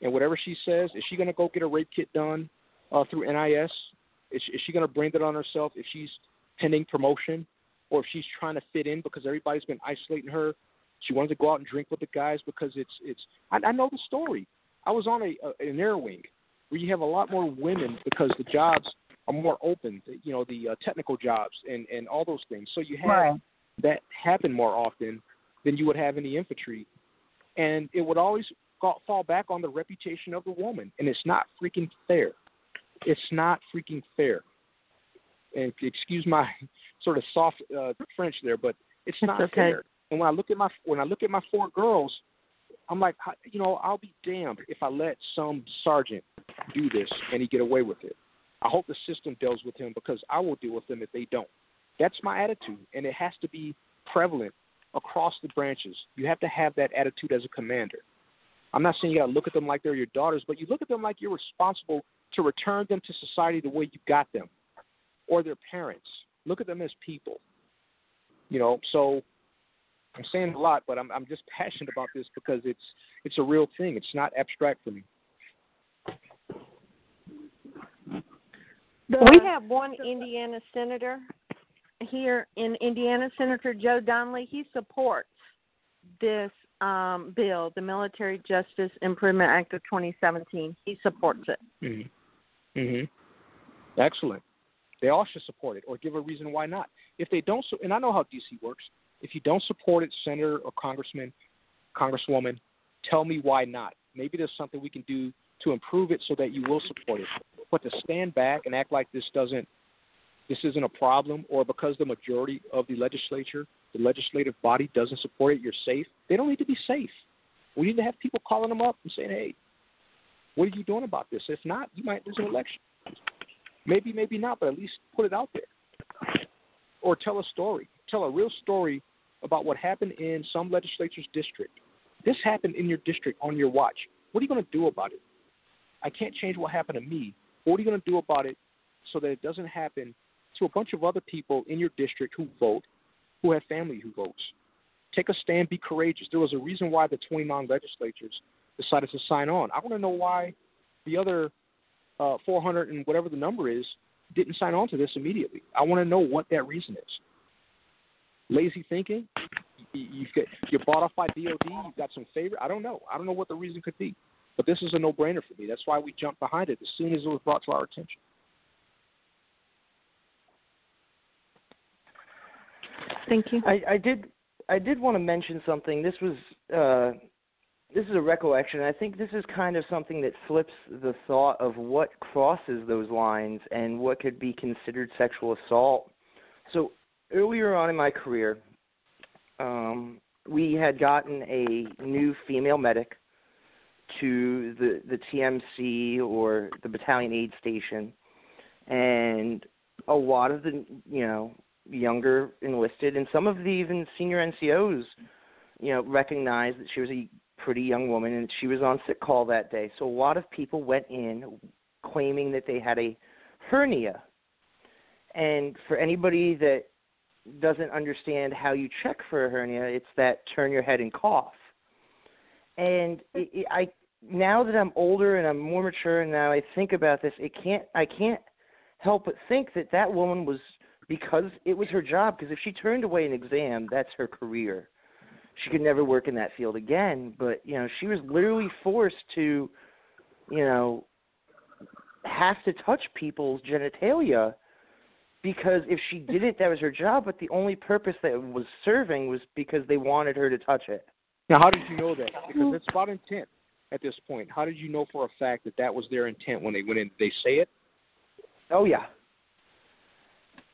And whatever she says, is she going to go get a rape kit done uh, through NIS? Is is she going to bring that on herself if she's pending promotion, or if she's trying to fit in because everybody's been isolating her? She wanted to go out and drink with the guys because it's it's. I, I know the story. I was on a, a an air wing where you have a lot more women because the jobs are more open. You know, the uh, technical jobs and and all those things. So you have Right. that happen more often than you would have in the infantry, and it would always fall, fall back on the reputation of the woman, and it's not freaking fair. It's not freaking fair. And excuse my sort of soft uh, French there, but it's not okay. fair. And when I look at my when I look at my four girls, I'm like, you know, I'll be damned if I let some sergeant do this and he get away with it. I hope the system deals with him because I will deal with them if they don't. That's my attitude, and it has to be prevalent across the branches. You have to have that attitude as a commander. I'm not saying you got to look at them like they're your daughters, but you look at them like you're responsible to return them to society the way you got them, or their parents. Look at them as people. You know, so I'm saying a lot, but I'm I'm just passionate about this because it's it's a real thing. It's not abstract for me. We have one Indiana senator here in Indiana, Senator Joe Donnelly. He supports this um, bill, the Military Justice Improvement Act of 2017. He supports it. Mm-hmm. Mm-hmm. Excellent. They all should support it or give a reason why not. If they don't, and I know how DC works. If you don't support it, senator or congressman, congresswoman, tell me why not. Maybe there's something we can do to improve it so that you will support it. But to stand back and act like this doesn't, this isn't a problem, or because the majority of the legislature, the legislative body doesn't support it, you're safe. They don't need to be safe. We need to have people calling them up and saying, "Hey, what are you doing about this? If not, you might lose an election. Maybe, maybe not, but at least put it out there. Or tell a story. Tell a real story about what happened in some legislature's district. This happened in your district on your watch. What are you going to do about it? I can't change what happened to me. What are you going to do about it so that it doesn't happen to a bunch of other people in your district who vote, who have family who votes? Take a stand, be courageous. There was a reason why the 29 legislatures decided to sign on. I want to know why the other uh, 400 and whatever the number is didn't sign on to this immediately. I want to know what that reason is. Lazy thinking? You- You've got, you're bought off by DOD. You've got some favor. I don't know. I don't know what the reason could be. But this is a no-brainer for me. That's why we jumped behind it as soon as it was brought to our attention. Thank you. I, I did I did want to mention something. This was uh, this is a recollection. I think this is kind of something that flips the thought of what crosses those lines and what could be considered sexual assault. So earlier on in my career, um, we had gotten a new female medic to the the TMC or the battalion aid station, and a lot of the you know younger enlisted and some of the even senior NCOs, you know, recognized that she was a pretty young woman and she was on sick call that day. So a lot of people went in claiming that they had a hernia. And for anybody that doesn't understand how you check for a hernia, it's that turn your head and cough. And it, it, I now that I'm older and I'm more mature and now I think about this, it can't I can't help but think that that woman was because it was her job because if she turned away an exam, that's her career. She could never work in that field again, but you know, she was literally forced to you know have to touch people's genitalia because if she didn't that was her job but the only purpose that it was serving was because they wanted her to touch it Now, how did you know that? Because it's about intent at this point. How did you know for a fact that that was their intent when they went in? Did they say it? oh yeah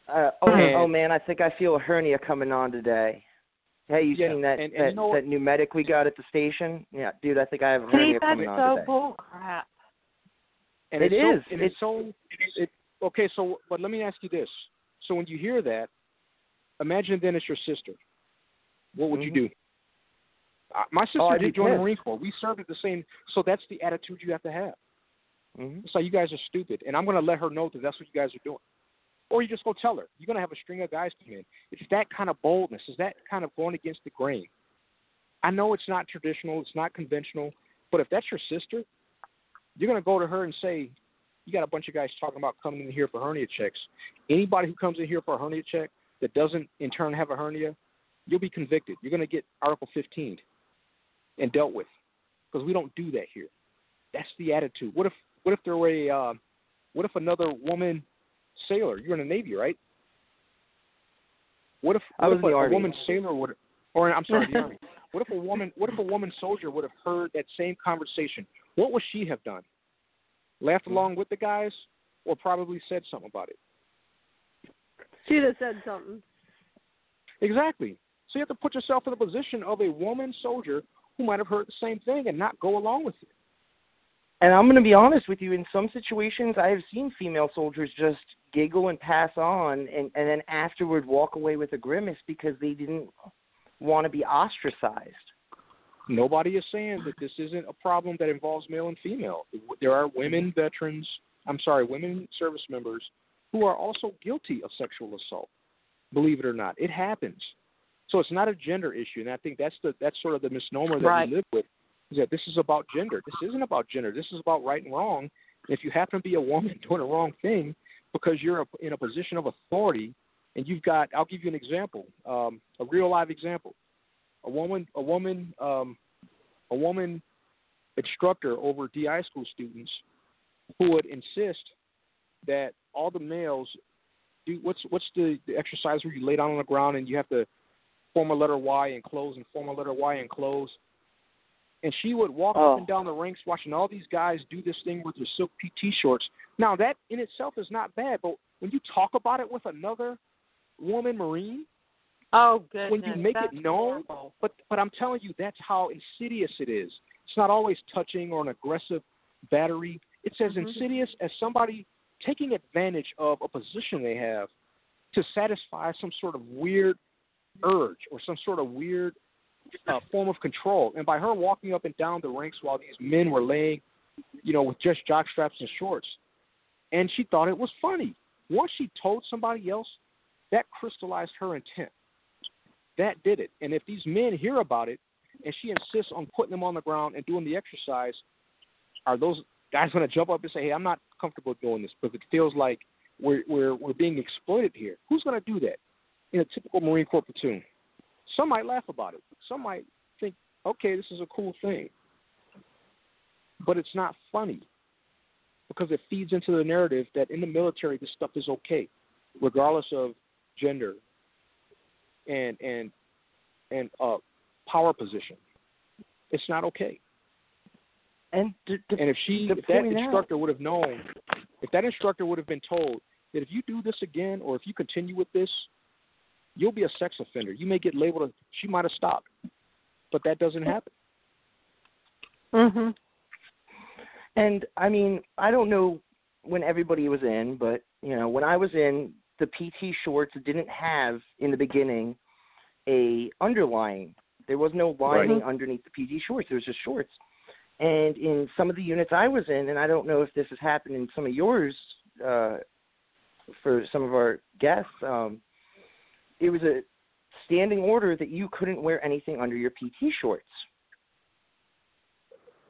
uh, oh, And- oh man, I think I feel a hernia coming on today. Hey, you Yeah, seen that and- and that, you know that new medic we got at the station? Yeah, dude, I think I have a See, hernia that's coming on so today. bull crap. And It it's so, is. and It's- it's so. It, okay, so but let me ask you this: so when you hear that, imagine then it's your sister. What would Mhm. you do? Uh, my sister Oh, I'd did join the. Marine Corps. We served at the same. So that's the attitude you have to have. hmm It's like you guys are stupid, and I'm going to let her know that that's what you guys are doing. Or you just go tell her. You're going to have a string of guys come in. It's that kind of boldness. It's that kind of going against the grain. I know it's not traditional. It's not conventional. But if that's your sister, you're going to go to her and say, "You got a bunch of guys talking about coming in here for hernia checks. Anybody who comes in here for a hernia check that doesn't in turn have a hernia, you'll be convicted. You're going to get Article 15 and dealt with because we don't do that here. That's the attitude. What if what if there were a uh, what if another woman sailor? You're in the Navy, right? What if, I what was if in a, the a woman sailor would, or I'm sorry, the Army. What if a woman what if a woman soldier would have heard that same conversation? What would she have done? Laughed Hmm. along with the guys, or probably said something about it? She'd have said something. Exactly. So you have to put yourself in the position of a woman soldier who might have heard the same thing and not go along with it. And I'm going to be honest with you. In some situations, I have seen female soldiers just giggle and pass on, and and then afterward walk away with a grimace because they didn't want to be ostracized. Nobody is saying that this isn't a problem that involves male and female. There are women veterans, I'm sorry, women service members who are also guilty of sexual assault. Believe it or not, it happens. So it's not a gender issue, and I think that's the that's sort of the misnomer that Right. we live with. Is that this is about gender? This isn't about gender. This is about right and wrong. If you happen to be a woman doing the wrong thing because you're in a position of authority, and you've got, I'll give you an example, um, a real live example. A woman, a woman, um, a woman instructor over DI school students who would insist that all the males do what's what's the, the exercise where you lay down on the ground and you have to form a letter Y and close and form a letter Y and close. And she would walk Oh. up and down the ranks watching all these guys do this thing with their silk PT shorts. Now that in itself is not bad, but when you talk about it with another woman Marine, Oh goodness. when you make that's it known, horrible. but but I'm telling you, that's how insidious it is. It's not always touching or an aggressive battery. It's as Mhm. insidious as somebody taking advantage of a position they have to satisfy some sort of weird urge or some sort of weird uh, form of control. And by her walking up and down the ranks while these men were laying, you know, with just jock straps and shorts, and she thought it was funny. Once she told somebody else, that crystallized her intent that did it. And if these men hear about it and she insists on putting them on the ground and doing the exercise, are those guys going to jump up and say, "Hey, I'm not comfortable doing this because it feels like we're we're we're being exploited here"? Who's going to do that in a typical Marine Corps platoon? Some might laugh about it. Some might think, "Okay, this is a cool thing," but it's not funny because it feeds into the narrative that in the military this stuff is okay, regardless of gender and and and uh, power position. It's not okay. And to, to, And if she, if that point out- instructor would have known, if that instructor would have been told that if you do this again or if you continue with this, you'll be a sex offender. You may get labeled. A, she might have stopped. but that doesn't happen. Mhm. And I mean, I don't know when everybody was in, but you know, when I was in, the PT shorts didn't have in the beginning a underlying. There was no lining Right. underneath the PT shorts. There was just shorts. And in some of the units I was in, and I don't know if this has happened in some of yours, uh, for some of our guests, um, it was a standing order that you couldn't wear anything under your PT shorts.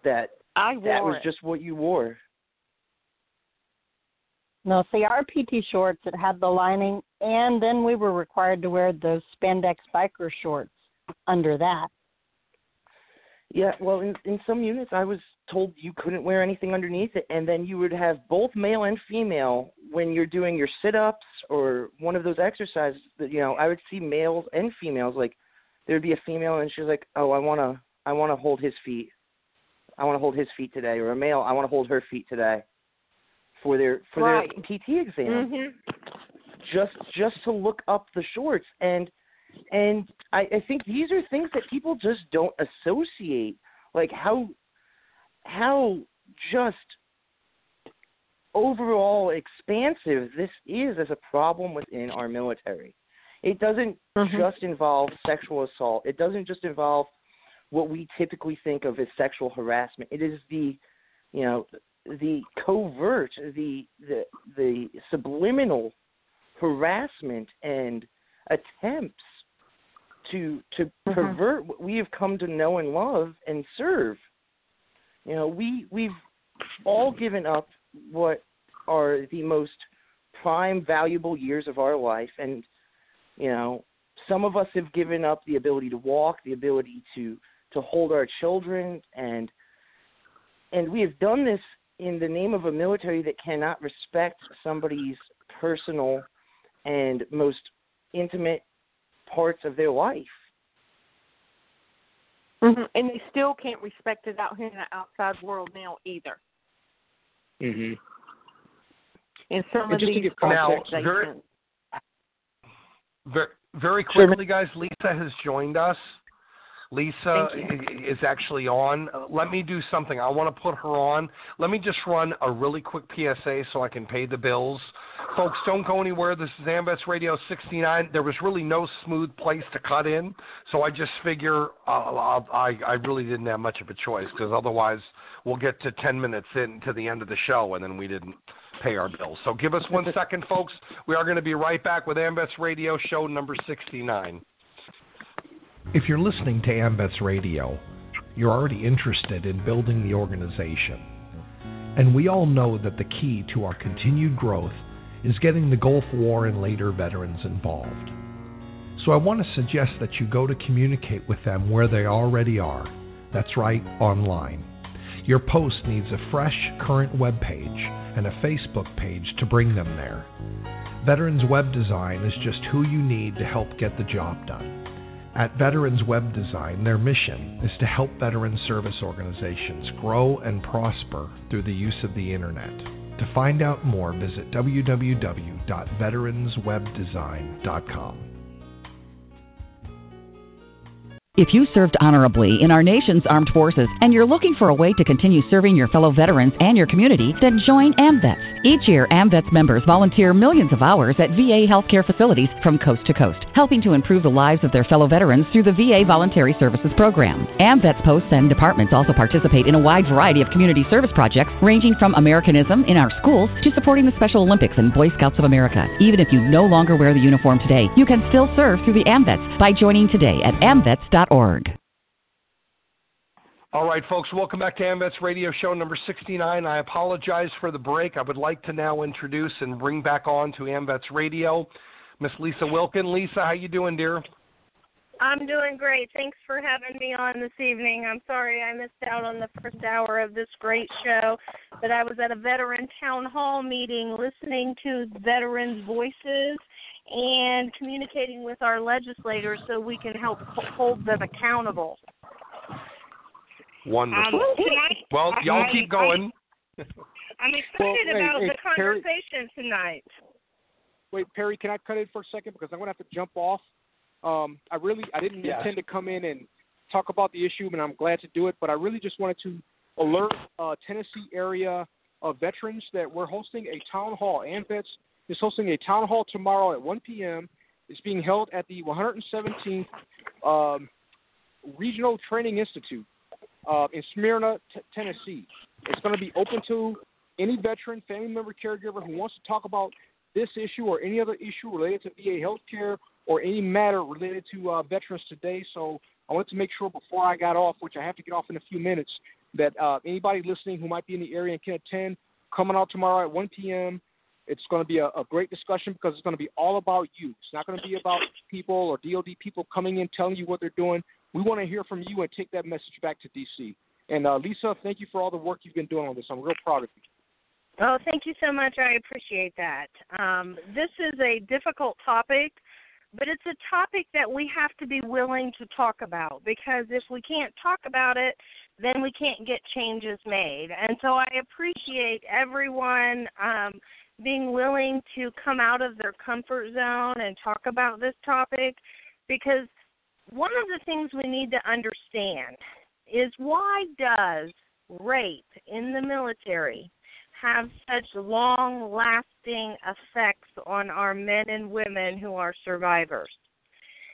That I wore that was it. just what you wore. No, see, our PT shorts it had the lining, and then we were required to wear those spandex biker shorts under that. Yeah, well, in in some units, I was told you couldn't wear anything underneath it, and then you would have both male and female when you're doing your sit-ups or one of those exercises. That you know, I would see males and females. Like there would be a female, and she's like, "Oh, I wanna, I wanna hold his feet. I want to hold his feet today," or a male, "I want to hold her feet today." For their for Right. their PT exam Mhm. just just to look up the shorts and and I, I think these are things that people just don't associate like how how just overall expansive this is as a problem within our military it doesn't Mhm. just involve sexual assault it doesn't just involve what we typically think of as sexual harassment it is the you know the covert the the the subliminal harassment and attempts to to Mhm. pervert what we have come to know and love and serve. You know, we we've all given up what are the most prime valuable years of our life and you know, some of us have given up the ability to walk, the ability to to hold our children and and we have done this in the name of a military that cannot respect somebody's personal and most intimate parts of their life. Mhm. And they still can't respect it out here in the outside world now either. Mm-hmm. In some And of these give context. Very, very quickly, guys. Lisa has joined us. Lisa is actually on. Uh, Let me do something. I want to put her on. Let me just run a really quick PSA so I can pay the bills. Folks, don't go anywhere. This is AMVETS Radio 69. There was really no smooth place to cut in, so I just figure uh, I'll, I I really didn't have much of a choice because otherwise we'll get to 10 minutes in to the end of the show and then we didn't pay our bills. So give us one second, folks. We are going to be right back with AMVETS Radio show number 69. If you're listening to AMVETS Radio, you're already interested in building the organization. And we all know that the key to our continued growth is getting the Gulf War and later veterans involved. So I want to suggest that you go to communicate with them where they already are. That's right, online. Your post needs a fresh, current web page and a Facebook page to bring them there. Veterans Web Design is just who you need to help get the job done. At Veterans Web Design, their mission is to help veteran service organizations grow and prosper through the use of the Internet. To find out more, visit www.veteranswebdesign.com. If you served honorably in our nation's armed forces and you're looking for a way to continue serving your fellow veterans and your community, then join AMVETS. Each year, AMVETS members volunteer millions of hours at VA healthcare facilities from coast to coast, helping to improve the lives of their fellow veterans through the VA Voluntary Services Program. AMVETS posts and departments also participate in a wide variety of community service projects ranging from Americanism in our schools to supporting the Special Olympics and Boy Scouts of America. Even if you no longer wear the uniform today, you can still serve through the AMVETS by joining today at amvets.org. All right, folks, welcome back to AMVETS Radio Show number 69. I apologize for the break. I would like to now introduce and bring back on to AMVETS Radio Miss Lisa Wilken. Lisa, how you doing, dear? I'm doing great. Thanks for having me on this evening. I'm sorry I missed out on the first hour of this great show, but I was at a veteran town hall meeting listening to veterans' voices and communicating with our legislators so we can help hold them accountable. Wonderful. Um, can I- well, y'all I- keep going. I'm excited Well, hey, about hey, the Terry- conversation tonight. Wait, Perry, can I cut in for a second because I'm gonna have to jump off. Um, I really I didn't Yes. intend to come in and talk about the issue, and I'm glad to do it. But I really just wanted to alert uh, Tennessee area uh, veterans that we're hosting a town hall. AMVETS is hosting a town hall tomorrow at 1 p.m. It's being held at the 117th um, Regional Training Institute uh, in Smyrna, t- Tennessee. It's going to be open to any veteran, family member, caregiver who wants to talk about this issue or any other issue related to VA healthcare or any matter related to uh, veterans today. So I wanted to make sure before I got off, which I have to get off in a few minutes, that uh, anybody listening who might be in the area and can attend, coming out tomorrow at 1 p.m. It's going to be a, a great discussion because it's going to be all about you. It's not going to be about people or DoD people coming in telling you what they're doing. We want to hear from you and take that message back to DC. And uh, Lisa, thank you for all the work you've been doing on this. I'm real proud of you. Oh, thank you so much. I appreciate that. Um, this is a difficult topic, but it's a topic that we have to be willing to talk about because if we can't talk about it, then we can't get changes made. And so I appreciate everyone um, being willing to come out of their comfort zone and talk about this topic because one of the things we need to understand is why does rape in the military have such long lasting effects on our men and women who are survivors.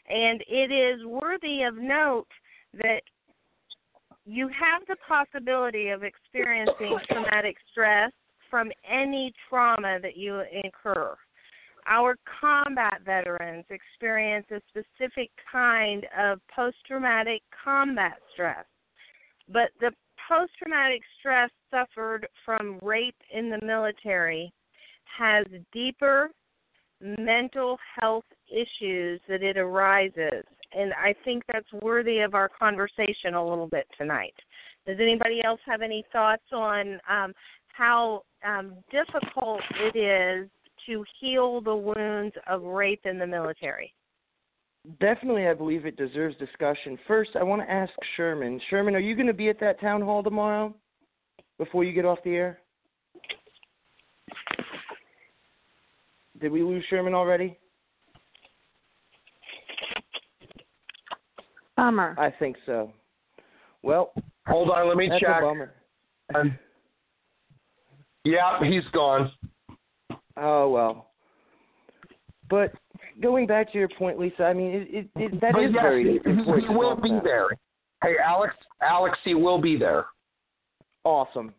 And it is worthy of note that you have the possibility of experiencing traumatic stress from any trauma that you incur. Our combat veterans experience a specific kind of post traumatic combat stress. But the post traumatic stress suffered from rape in the military has deeper mental health issues that it arises. And I think that's worthy of our conversation a little bit tonight. Does anybody else have any thoughts on um, how um, difficult it is to heal the wounds of rape in the military? Definitely, I believe it deserves discussion. First, I want to ask Sherman. Sherman, are you going to be at that town hall tomorrow before you get off the air? Did we lose Sherman already? Bummer. I think so. Well, hold on, let me that's check. Yeah, he's gone. Oh well. But going back to your point, Lisa, I mean, it, it, it that but is yes, very he, important. he will be there. Hey, Alex, Alex, he will be there. Awesome.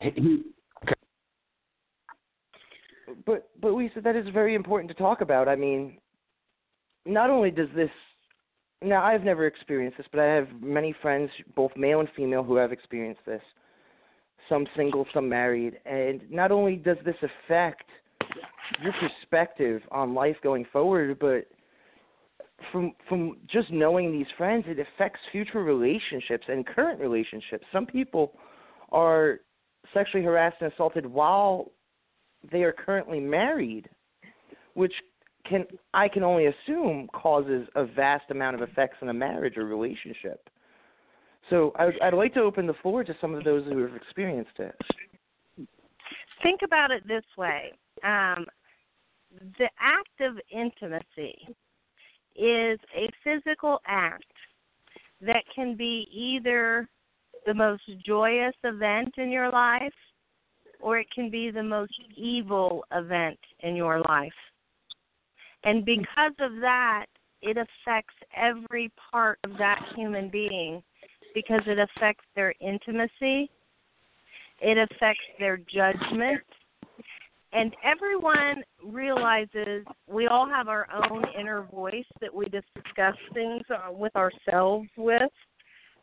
He, he, okay. But but Lisa, that is very important to talk about. I mean, not only does this now I've never experienced this, but I have many friends, both male and female, who have experienced this. Some single, some married, and not only does this affect your perspective on life going forward, but from from just knowing these friends, it affects future relationships and current relationships. Some people are sexually harassed and assaulted while they are currently married, which can I can only assume causes a vast amount of effects in a marriage or relationship. So I, I'd like to open the floor to some of those who have experienced it. Think about it this way: um, the act of intimacy is a physical act that can be either the most joyous event in your life or it can be the most evil event in your life. And because of that, it affects every part of that human being because it affects their intimacy, it affects their judgment. And everyone realizes we all have our own inner voice that we discuss things uh, with ourselves with.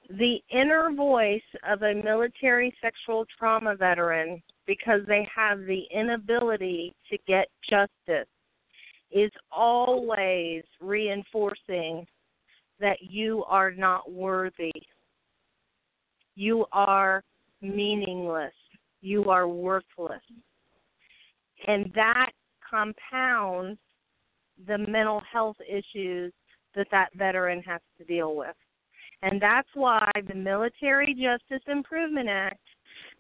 The inner voice of a military sexual trauma veteran, because they have the inability to get justice, is always reinforcing that you are not worthy. You are meaningless. You are worthless. And that compounds the mental health issues that that veteran has to deal with. And that's why the Military Justice Improvement Act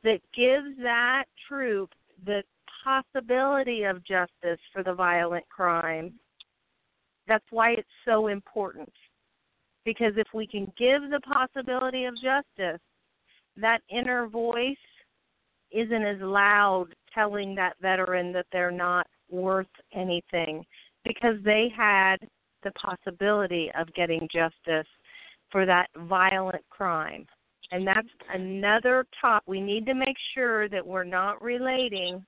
that gives that troop the possibility of justice for the violent crime. That's why it's so important. Because if we can give the possibility of justice, that inner voice isn't as loud telling that veteran that they're not worth anything because they had the possibility of getting justice for that violent crime. And that's another top. We need to make sure that we're not relating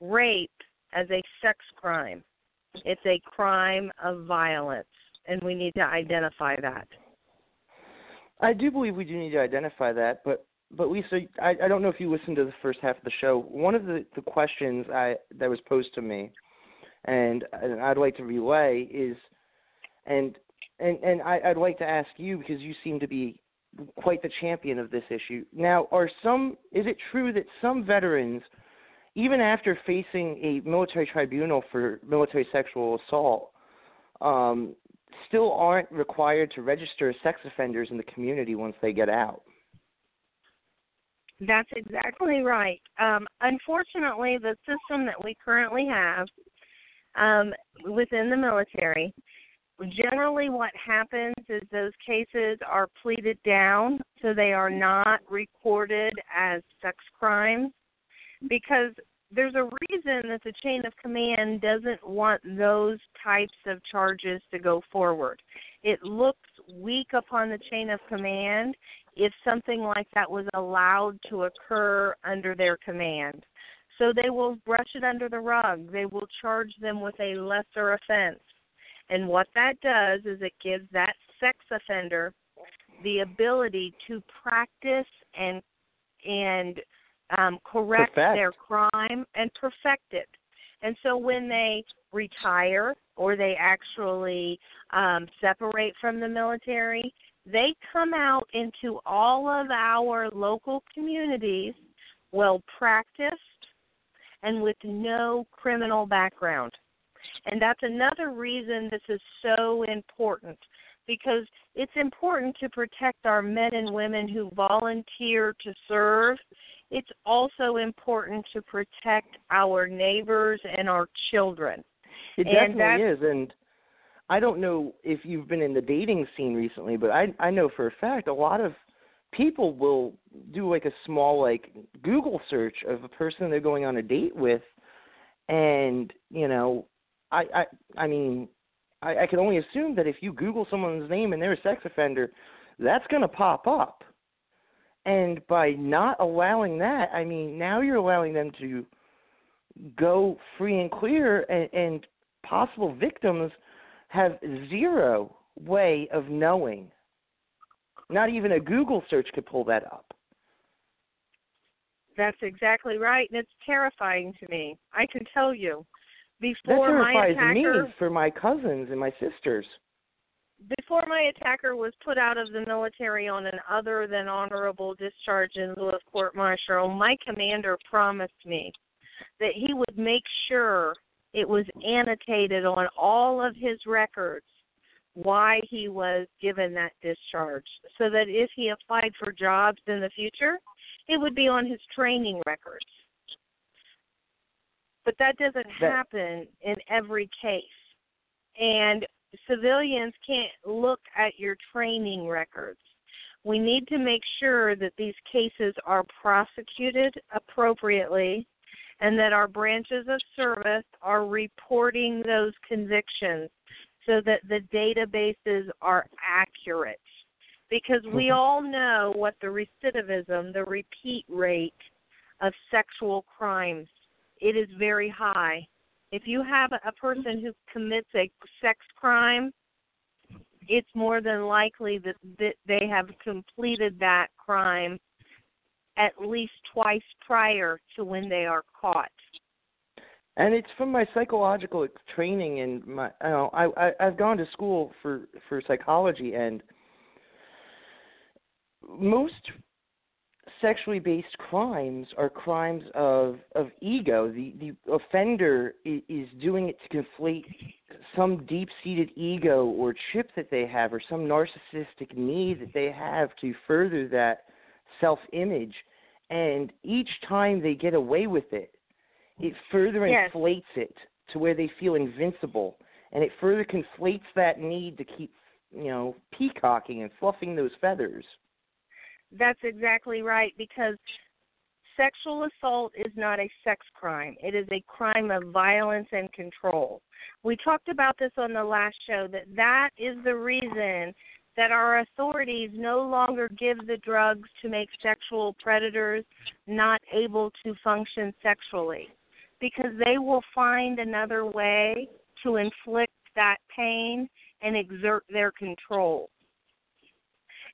rape as a sex crime. It's a crime of violence, and we need to identify that. I do believe we do need to identify that, but but Lisa, I, I don't know if you listened to the first half of the show. One of the, the questions I that was posed to me, and, and I'd like to relay is, and and and I, I'd like to ask you because you seem to be quite the champion of this issue. Now, are some is it true that some veterans, even after facing a military tribunal for military sexual assault, um, still aren't required to register as sex offenders in the community once they get out? That's exactly right. Um, unfortunately, the system that we currently have um, within the military, generally what happens is those cases are pleaded down so they are not recorded as sex crimes because there's a reason that the chain of command doesn't want those types of charges to go forward. It looks weak upon the chain of command if something like that was allowed to occur under their command. So they will brush it under the rug. They will charge them with a lesser offense. And what that does is it gives that sex offender the ability to practice and and um, correct Perfect. their crime and perfect it. And so when they retire or they actually um, separate from the military, they come out into all of our local communities well practiced and with no criminal background. And that's another reason this is so important because it's important to protect our men and women who volunteer to serve. It's also important to protect our neighbors and our children. It And definitely is, and I don't know if you've been in the dating scene recently, but I I know for a fact a lot of people will do like a small like Google search of a person they're going on a date with, and you know, I I I mean, I, I can only assume that if you Google someone's name and they're a sex offender, that's going to pop up. And by not allowing that, I mean, now you're allowing them to go free and clear, and, and possible victims have zero way of knowing. Not even a Google search could pull that up. That's exactly right, and it's terrifying to me. I can tell you. That Before my terrifies me for my cousins and my sisters. Before my attacker was put out of the military on an other than honorable discharge in lieu of court martial, my commander promised me that he would make sure it was annotated on all of his records why he was given that discharge so that if he applied for jobs in the future, it would be on his training records. But that doesn't happen in every case. And civilians can't look at your training records. We need to make sure that these cases are prosecuted appropriately and that our branches of service are reporting those convictions so that the databases are accurate. Because we Mhm. all know what the recidivism, the repeat rate of sexual crimes, it is very high. If you have a person who commits a sex crime, it's more than likely that, that they have completed that crime at least twice prior to when they are caught. And it's from my psychological training and my you know, I, I I've gone to school for for psychology and most sexually based crimes are crimes of of ego. The the offender is, is doing it to conflate some deep seated ego or chip that they have or some narcissistic need that they have to further that self image and each time they get away with it it further Yes. inflates it to where they feel invincible and it further conflates that need to keep you know, peacocking and fluffing those feathers. That's exactly right because sexual assault is not a sex crime. It is a crime of violence and control. We talked about this on the last show that that is the reason that our authorities no longer give the drugs to make sexual predators not able to function sexually because they will find another way to inflict that pain and exert their control.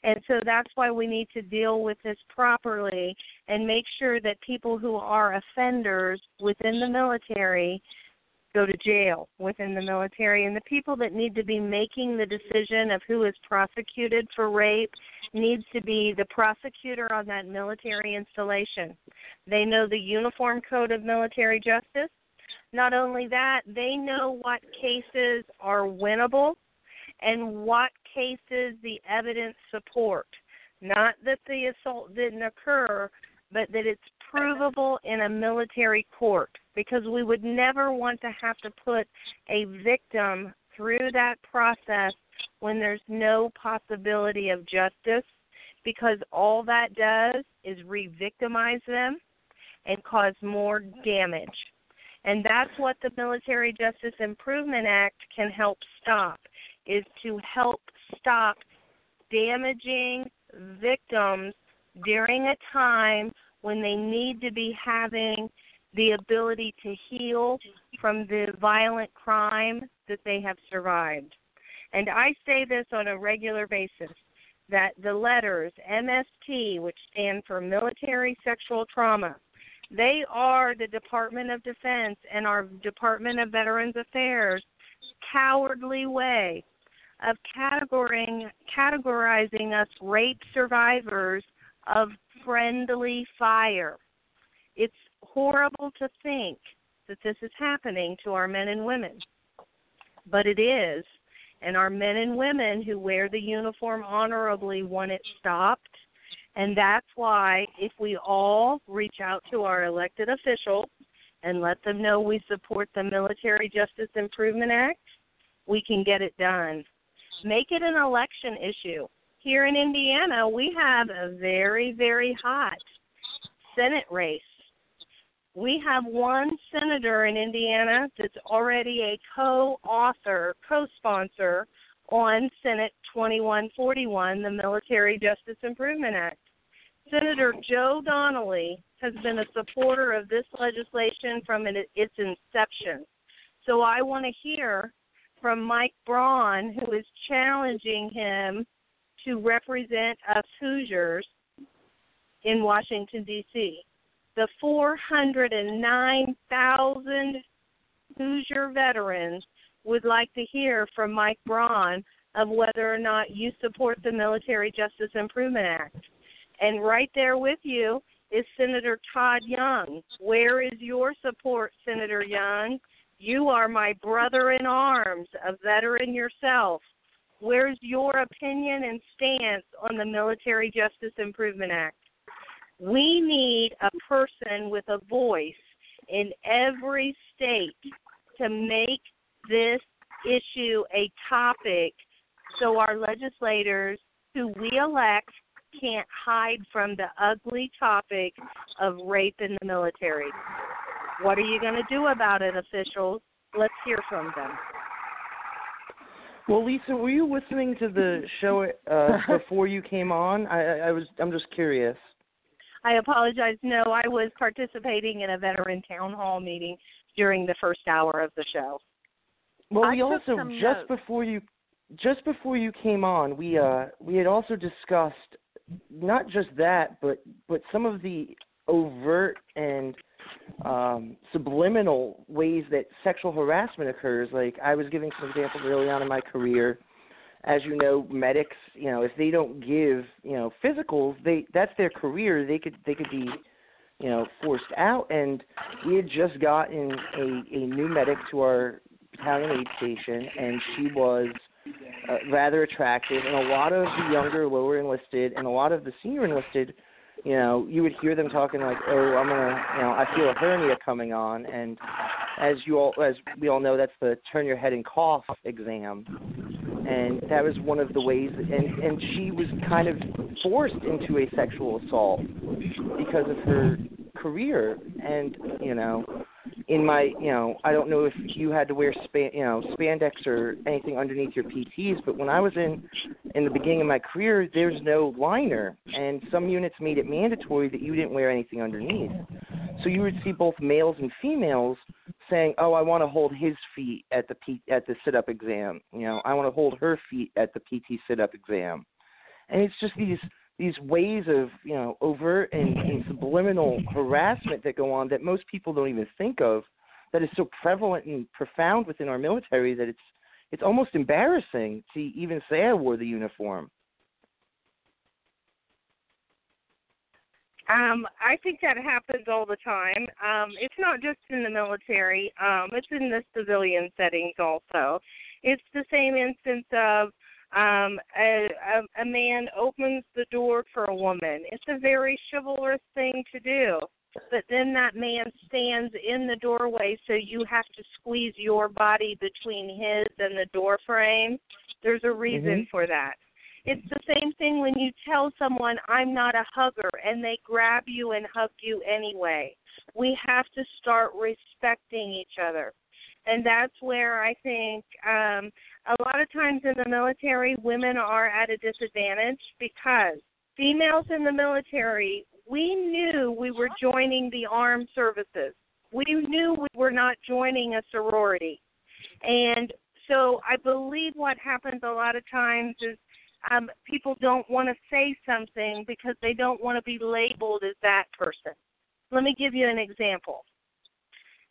And so that's why we need to deal with this properly and make sure that people who are offenders within the military go to jail within the military and the people that need to be making the decision of who is prosecuted for rape needs to be the prosecutor on that military installation. They know the uniform code of military justice. Not only that, they know what cases are winnable and what cases the evidence support. Not that the assault didn't occur, but that it's provable in a military court because we would never want to have to put a victim through that process when there's no possibility of justice because all that does is re victimize them and cause more damage. And that's what the Military Justice Improvement Act can help stop is to help stop damaging victims during a time when they need to be having the ability to heal from the violent crime that they have survived. And I say this on a regular basis that the letters MST, which stand for Military Sexual Trauma, they are the Department of Defense and our Department of Veterans Affairs cowardly way of categorizing categorizing us rape survivors of friendly fire. It's horrible to think that this is happening to our men and women, but it is. And our men and women who wear the uniform honorably want it stopped. And that's why, if we all reach out to our elected officials and let them know we support the Military Justice Improvement Act, we can get it done. Make it an election issue. Here in Indiana, we have a very, very hot Senate race. We have one senator in Indiana that's already a co author, co sponsor on Senate 2141, the Military Justice Improvement Act. Senator Joe Donnelly has been a supporter of this legislation from its inception. So I want to hear from Mike Braun, who is challenging him to represent us Hoosiers in Washington, D.C. The 409,000 Hoosier veterans would like to hear from Mike Braun of whether or not you support the Military Justice Improvement Act. And right there with you is Senator Todd Young. Where is your support, Senator Young? You are my brother in arms, a veteran yourself. Where's your opinion and stance on the Military Justice Improvement Act? We need a person with a voice in every state to make this issue a topic so our legislators who we elect can't hide from the ugly topic of rape in the military. What are you going to do about it, officials? Let's hear from them. Well, Lisa, were you listening to the show uh, before you came on? I, I was. I'm just curious. I apologize. No, I was participating in a veteran town hall meeting during the first hour of the show. Well, I we also just notes. before you just before you came on, we uh we had also discussed not just that, but but some of the overt and um subliminal ways that sexual harassment occurs. Like I was giving some examples early on in my career. As you know, medics, you know, if they don't give, you know, physicals, they that's their career. They could they could be you know, forced out. And we had just gotten a, a new medic to our battalion aid station, and she was uh, rather attractive. And a lot of the younger, lower enlisted, and a lot of the senior enlisted, you know, you would hear them talking like, "Oh, I'm gonna, you know, I feel a hernia coming on." And as you all, as we all know, that's the turn your head and cough exam. and that was one of the ways. And and she was kind of forced into a sexual assault because of her career, and you know, in my you know I don't know if you had to wear span you know spandex or anything underneath your PTs, but when I was in in the beginning of my career, there's no liner, and some units made it mandatory that you didn't wear anything underneath. So you would see both males and females saying, "Oh, I want to hold his feet at the P- at the sit-up exam. You know, I want to hold her feet at the PT sit-up exam." And it's just these these ways of you know overt and, and subliminal harassment that go on that most people don't even think of that is so prevalent and profound within our military that it's it's almost embarrassing to even say I wore the uniform. Um, I think that happens all the time. Um, it's not just in the military. Um, it's in the civilian settings also. It's the same instance of um, a, a, a man opens the door for a woman. It's a very chivalrous thing to do. But then that man stands in the doorway, so you have to squeeze your body between his and the door frame. There's a reason Mm-hmm. for that. It's the same thing when you tell someone, I'm not a hugger, and they grab you and hug you anyway. We have to start respecting each other. And that's where I think um, a lot of times in the military, women are at a disadvantage because females in the military, we knew we were joining the armed services. We knew we were not joining a sorority. And so I believe what happens a lot of times is um, people don't want to say something because they don't want to be labeled as that person. Let me give you an example.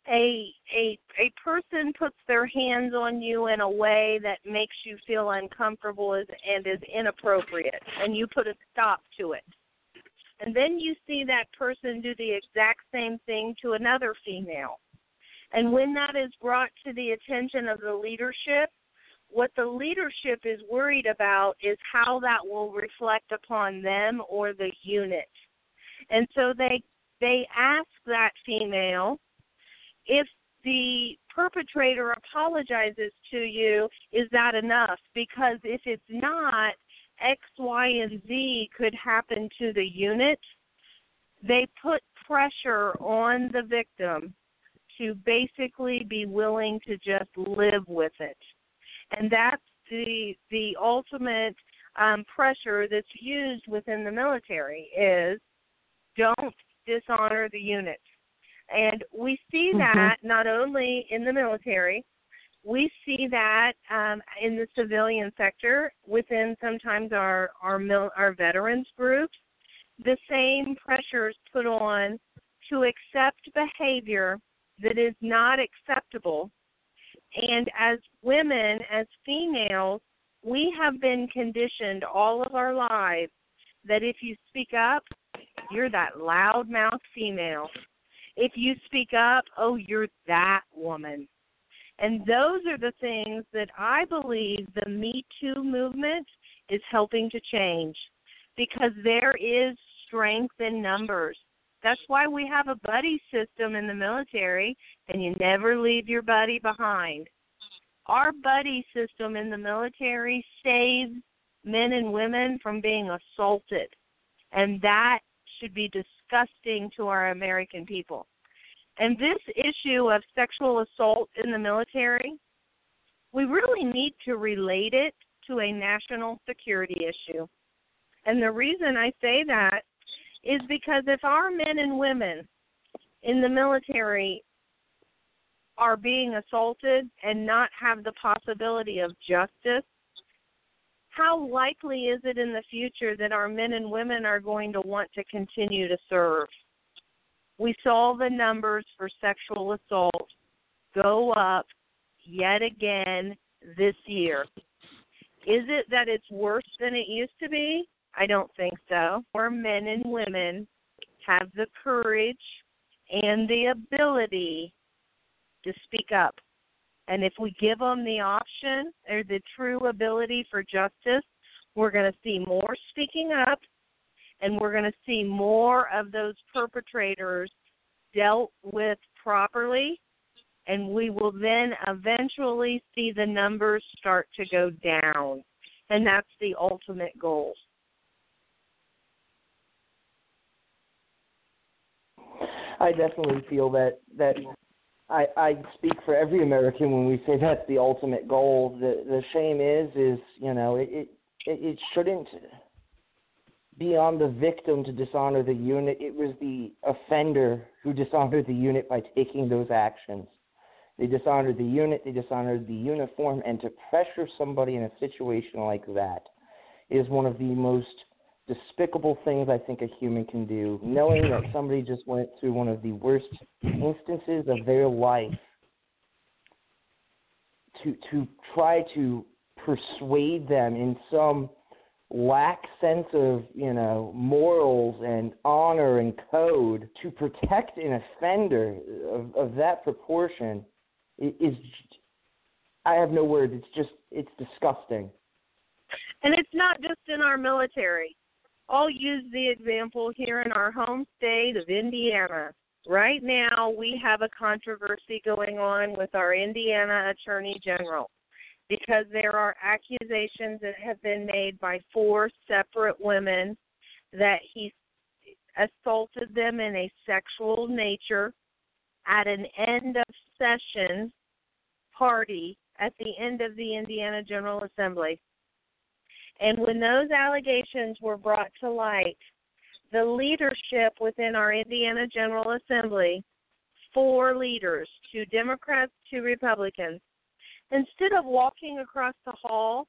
A a a person puts their hands on you in a way that makes you feel uncomfortable and is inappropriate, and you put a stop to it. And then you see that person do the exact same thing to another female. And when that is brought to the attention of the leadership, what the leadership is worried about is how that will reflect upon them or the unit. And so they they ask that female if the perpetrator apologizes to you, is that enough? Because if it's not, X, Y, and Z could happen to the unit. They put pressure on the victim to basically be willing to just live with it. And that's the the ultimate um, pressure that's used within the military is don't dishonor the unit. And we see that not only in the military, we see that um, in the civilian sector within sometimes our our mil- our veterans groups. The same pressures put on to accept behavior that is not acceptable. And as women, as females, we have been conditioned all of our lives that if you speak up, you're that loudmouth female. If you speak up, oh, you're that woman. And those are the things that I believe the Me Too movement is helping to change because there is strength in numbers. That's why we have a buddy system in the military and you never leave your buddy behind. Our buddy system in the military saves men and women from being assaulted. And that should be disgusting to our American people. And this issue of sexual assault in the military, we really need to relate it to a national security issue. And the reason I say that is because if our men and women in the military are being assaulted and not have the possibility of justice, how likely is it in the future that our men and women are going to want to continue to serve? We saw the numbers for sexual assault go up yet again this year. Is it that it's worse than it used to be? I don't think so. More men and women have the courage and the ability to speak up. And if we give them the option or the true ability for justice, we're going to see more speaking up and we're going to see more of those perpetrators dealt with properly and we will then eventually see the numbers start to go down. And that's the ultimate goal. I definitely feel that that I I speak for every American when we say that's the ultimate goal. The the shame is is you know it it, it shouldn't be on the victim to dishonor the unit. It was the offender who dishonored the unit by taking those actions. They dishonored the unit, they dishonored the uniform, and to pressure somebody in a situation like that is one of the most despicable things I think a human can do. Knowing that somebody just went through one of the worst instances of their life, to to try to persuade them in some lack sense of you know morals and honor and code to protect an offender of, of that proportion is I have no words. It's just it's disgusting. And it's not just in our military. I'll use the example here in our home state of Indiana. Right now, we have a controversy going on with our Indiana Attorney General because there are accusations that have been made by four separate women that he assaulted them in a sexual nature at an end of session party at the end of the Indiana General Assembly. And when those allegations were brought to light, the leadership within our Indiana General Assembly, four leaders, two Democrats, two Republicans, Instead of walking across the hall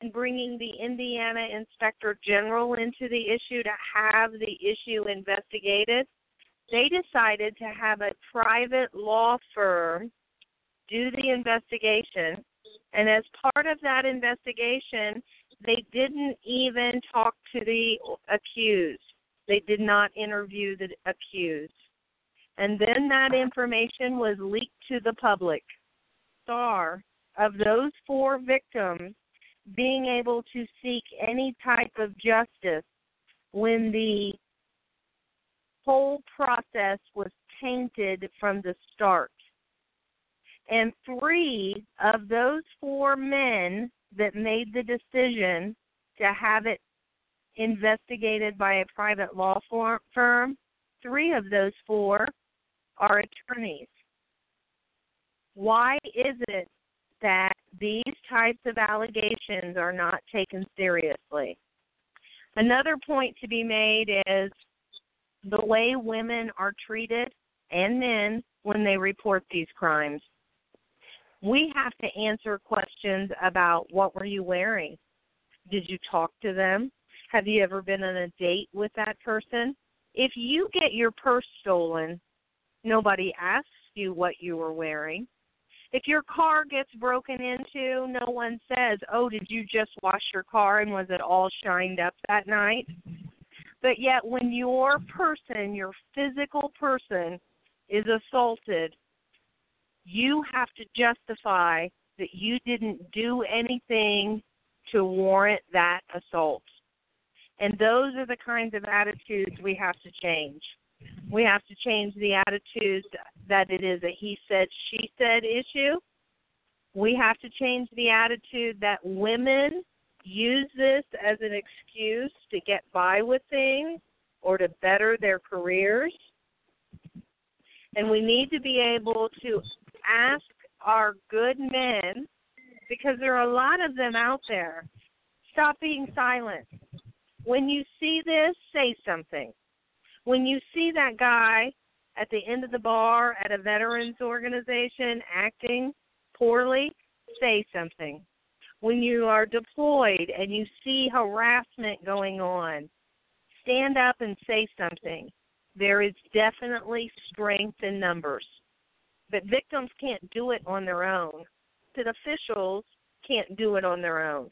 and bringing the Indiana Inspector General into the issue to have the issue investigated, they decided to have a private law firm do the investigation. And as part of that investigation, they didn't even talk to the accused. They did not interview the accused. And then that information was leaked to the public. Star of those four victims being able to seek any type of justice when the whole process was tainted from the start. And three of those four men that made the decision to have it investigated by a private law firm, three of those four are attorneys. Why is it that these types of allegations are not taken seriously. Another point to be made is the way women are treated and men when they report these crimes. We have to answer questions about what were you wearing? Did you talk to them? Have you ever been on a date with that person? If you get your purse stolen, nobody asks you what you were wearing. If your car gets broken into, no one says, "Oh, did you just wash your car and was it all shined up that night?" But yet when your person, your physical person is assaulted, you have to justify that you didn't do anything to warrant that assault. And those are the kinds of attitudes we have to change. We have to change the attitudes that it is a he said, she said issue. We have to change the attitude that women use this as an excuse to get by with things or to better their careers. And we need to be able to ask our good men, because there are a lot of them out there, stop being silent. When you see this, say something when you see that guy at the end of the bar at a veterans organization acting poorly, say something. When you are deployed and you see harassment going on, stand up and say something. There is definitely strength in numbers. But victims can't do it on their own. That officials can't do it on their own.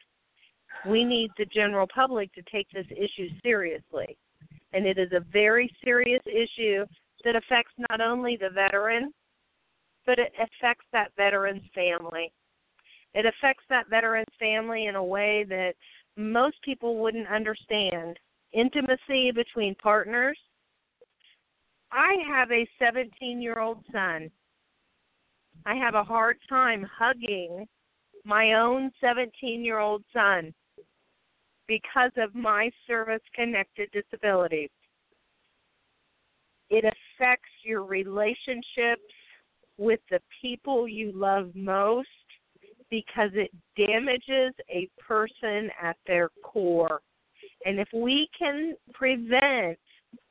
We need the general public to take this issue seriously and it is a very serious issue that affects not only the veteran, but it affects that veteran's family. It affects that veteran's family in a way that most people wouldn't understand. Intimacy between partners. I have a 17 year old son. I have a hard time hugging my own 17 year old son because of my service connected disabilities. It affects your relationships with the people you love most because it damages a person at their core. And if we can prevent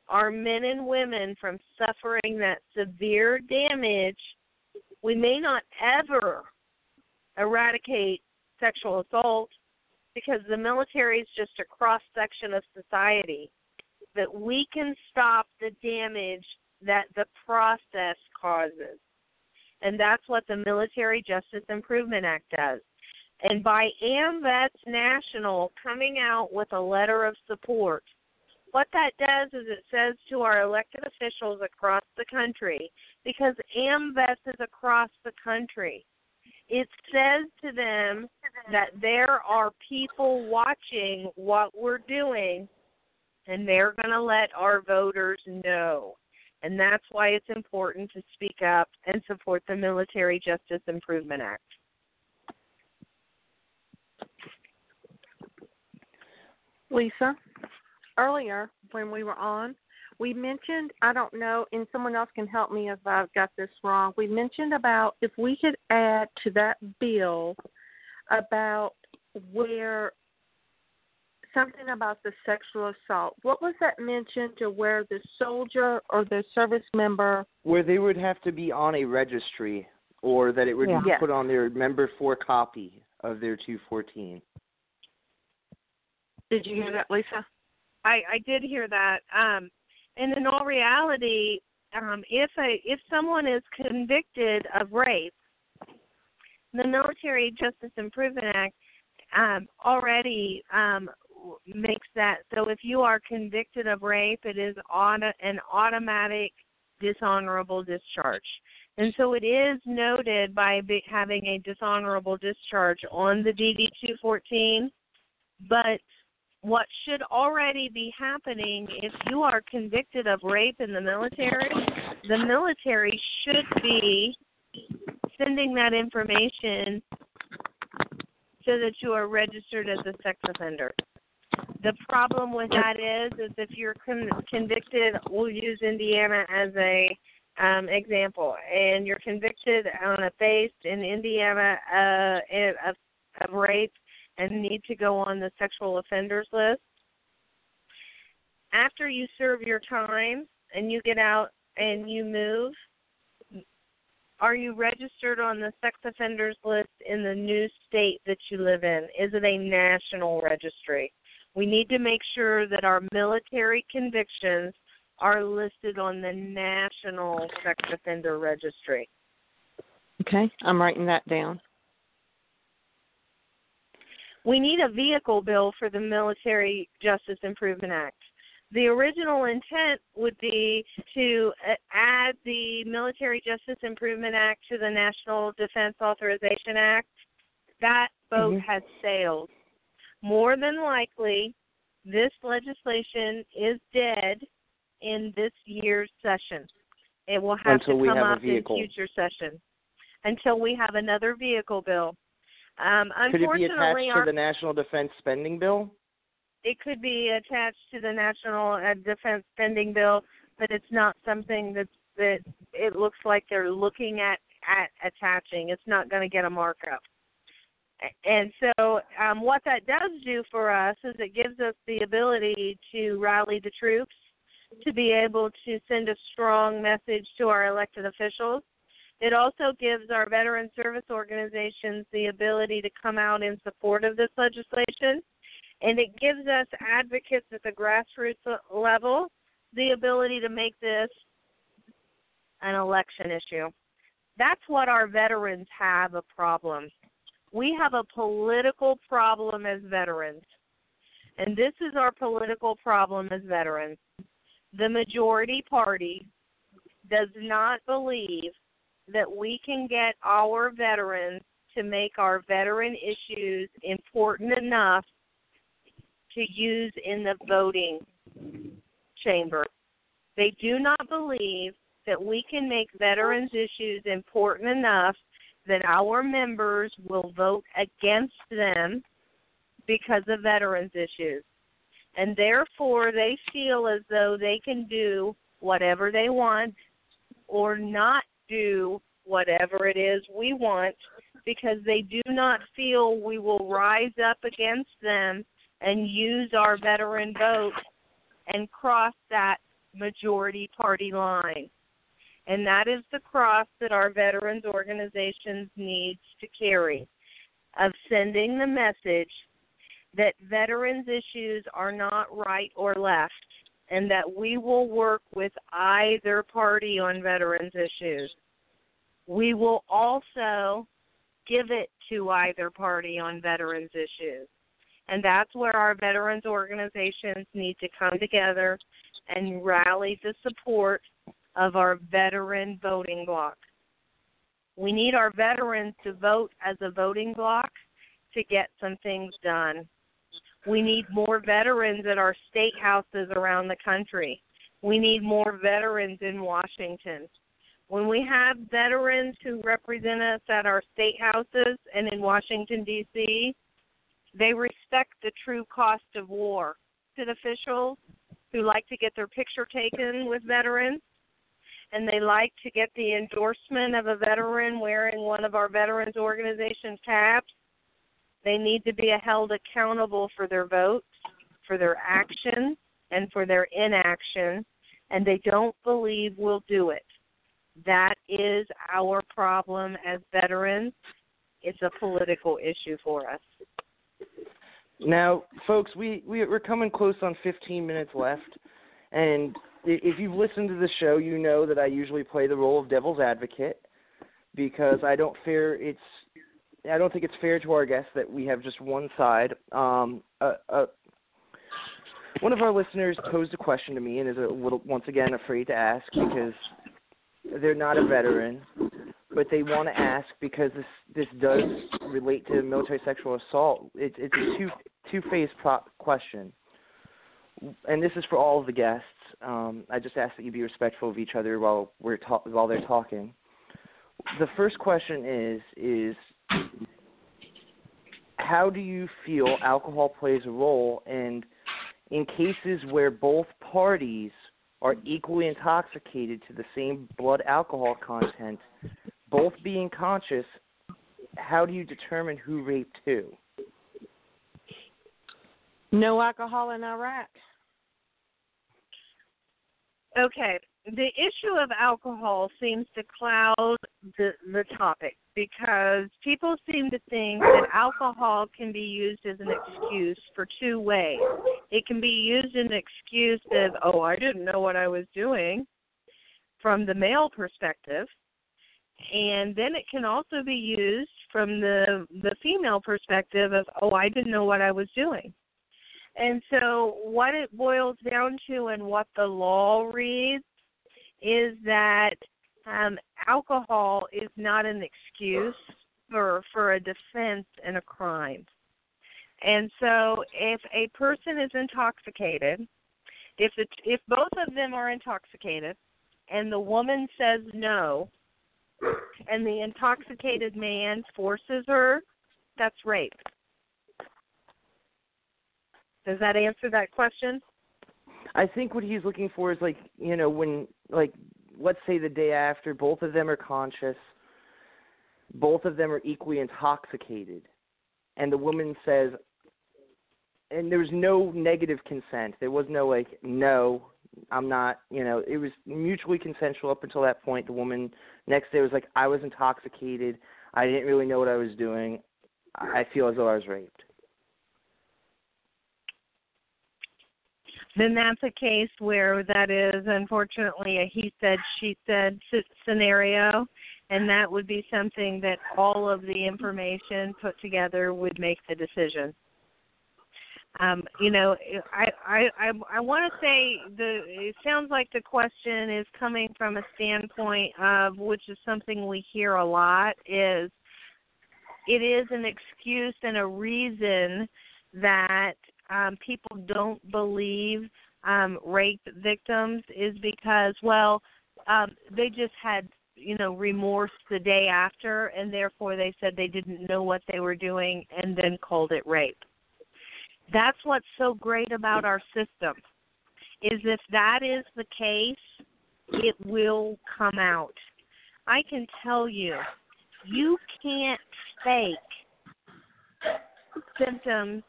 our men and women from suffering that severe damage, we may not ever eradicate sexual assault because the military is just a cross section of society. but we can stop the damage that the process causes. And that's what the Military Justice Improvement Act does. And by AMVETS National coming out with a letter of support, what that does is it says to our elected officials across the country, because AMVETS is across the country, it says to them that there are people watching what we're doing and they're going to let our voters know. And that's why it's important to speak up and support the Military Justice Improvement Act. Lisa, earlier when we were on, we mentioned, I don't know, and someone else can help me if I've got this wrong. We mentioned about if we could add to that bill about where something about the sexual assault. What was that mentioned to where the soldier or the service member Where they would have to be on a registry or that it would Yeah. be Yes. put on their member four copy of their 214. Did you hear that, Lisa? I, I did hear that. Um, and in all reality, um, if a if someone is convicted of rape, the Military Justice Improvement Act um, already um, makes that so. If you are convicted of rape, it is on an automatic dishonorable discharge. And so it is noted by having a dishonorable discharge on the DD 214, but what should already be happening if you are convicted of rape in the military, the military should be sending that information so that you are registered as a sex offender. The problem with that is, is if you're con- convicted, we'll use Indiana as a um, example, and you're convicted on a base in Indiana uh, of, of rape and need to go on the sexual offenders list. After you serve your time and you get out and you move, are you registered on the sex offenders list in the new state that you live in? Is it a national registry? We need to make sure that our military convictions are listed on the national sex offender registry. Okay, I'm writing that down. We need a vehicle bill for the Military Justice Improvement Act. The original intent would be to uh, add the Military Justice Improvement Act to the National Defense Authorization Act. That boat Mhm. has sailed. More than likely, this legislation is dead in this year's session. It will have Until to come have up in future sessions until we have another vehicle bill. Um, Could it be attached to the National Defense Spending Bill? it could be attached to the national uh, defense spending bill, but it's not something that that it looks like they're looking at at attaching. It's not going to get a markup. And so, um, what that does do for us is it gives us the ability to rally the troops, to be able to send a strong message to our elected officials. It also gives our veteran service organizations the ability to come out in support of this legislation and it gives us advocates at the grassroots level the ability to make this an election issue. That's what our veterans have a problem. We have a political problem as veterans. And this is our political problem as veterans. The majority party does not believe that we can get our veterans to make our veteran issues important enough to use in the voting chamber. They do not believe that we can make veterans issues important enough that our members will vote against them because of veterans issues. And therefore, they feel as though they can do whatever they want or not do whatever it is we want because they do not feel we will rise up against them and use our veteran vote and cross that majority party line. And that is the cross that our veterans organizations needs to carry of sending the message that veterans issues are not right or left and that we will work with either party on veterans issues. We will also give it to either party on veterans issues. And that's where our veterans organizations need to come together and rally the support of our veteran voting bloc. We need our veterans to vote as a voting bloc to get some things done. We need more veterans at our state houses around the country. We need more veterans in Washington. When we have veterans who represent us at our state houses and in Washington, D.C., they respect the true cost of war. Elected officials who like to get their picture taken with veterans and they like to get the endorsement of a veteran wearing one of our veterans organization tabs, they need to be held accountable for their votes, for their actions, and for their inaction, and they don't believe we'll do it. That is our problem as veterans. It's a political issue for us. Now, folks, we, we we're coming close on 15 minutes left, and if you've listened to the show, you know that I usually play the role of devil's advocate because I don't fear it's I don't think it's fair to our guests that we have just one side. Um, uh, uh, one of our listeners posed a question to me and is a little once again afraid to ask because they're not a veteran, but they want to ask because this this does relate to military sexual assault. It's it's a two two phase question, and this is for all of the guests. Um, I just ask that you be respectful of each other while we're ta- while they're talking. The first question is is how do you feel alcohol plays a role and in cases where both parties are equally intoxicated to the same blood alcohol content, both being conscious, how do you determine who raped who? No alcohol in Iraq. Okay, the issue of alcohol seems to cloud the the topic because people seem to think that alcohol can be used as an excuse for two ways. It can be used as an excuse of, oh, I didn't know what I was doing from the male perspective. And then it can also be used from the the female perspective of, oh, I didn't know what I was doing. And so what it boils down to and what the law reads is that um, alcohol is not an excuse for for a defense in a crime. And so, if a person is intoxicated, if the, if both of them are intoxicated, and the woman says no, and the intoxicated man forces her, that's rape. Does that answer that question? I think what he's looking for is like you know when like let's say the day after both of them are conscious, both of them are equally intoxicated, and the woman says, and there was no negative consent. There was no like no. I'm not, you know, it was mutually consensual up until that point. The woman next day was like, I was intoxicated. I didn't really know what I was doing. I feel as though I was raped. Then that's a case where that is unfortunately a he said she said scenario. And that would be something that all of the information put together would make the decision. Um, you know i i i, I want to say the it sounds like the question is coming from a standpoint of which is something we hear a lot is it is an excuse and a reason that um, people don't believe um, rape victims is because, well, um, they just had you know remorse the day after, and therefore they said they didn't know what they were doing, and then called it rape. That's what's so great about our system. Is if that is the case, it will come out. I can tell you, you can't fake symptoms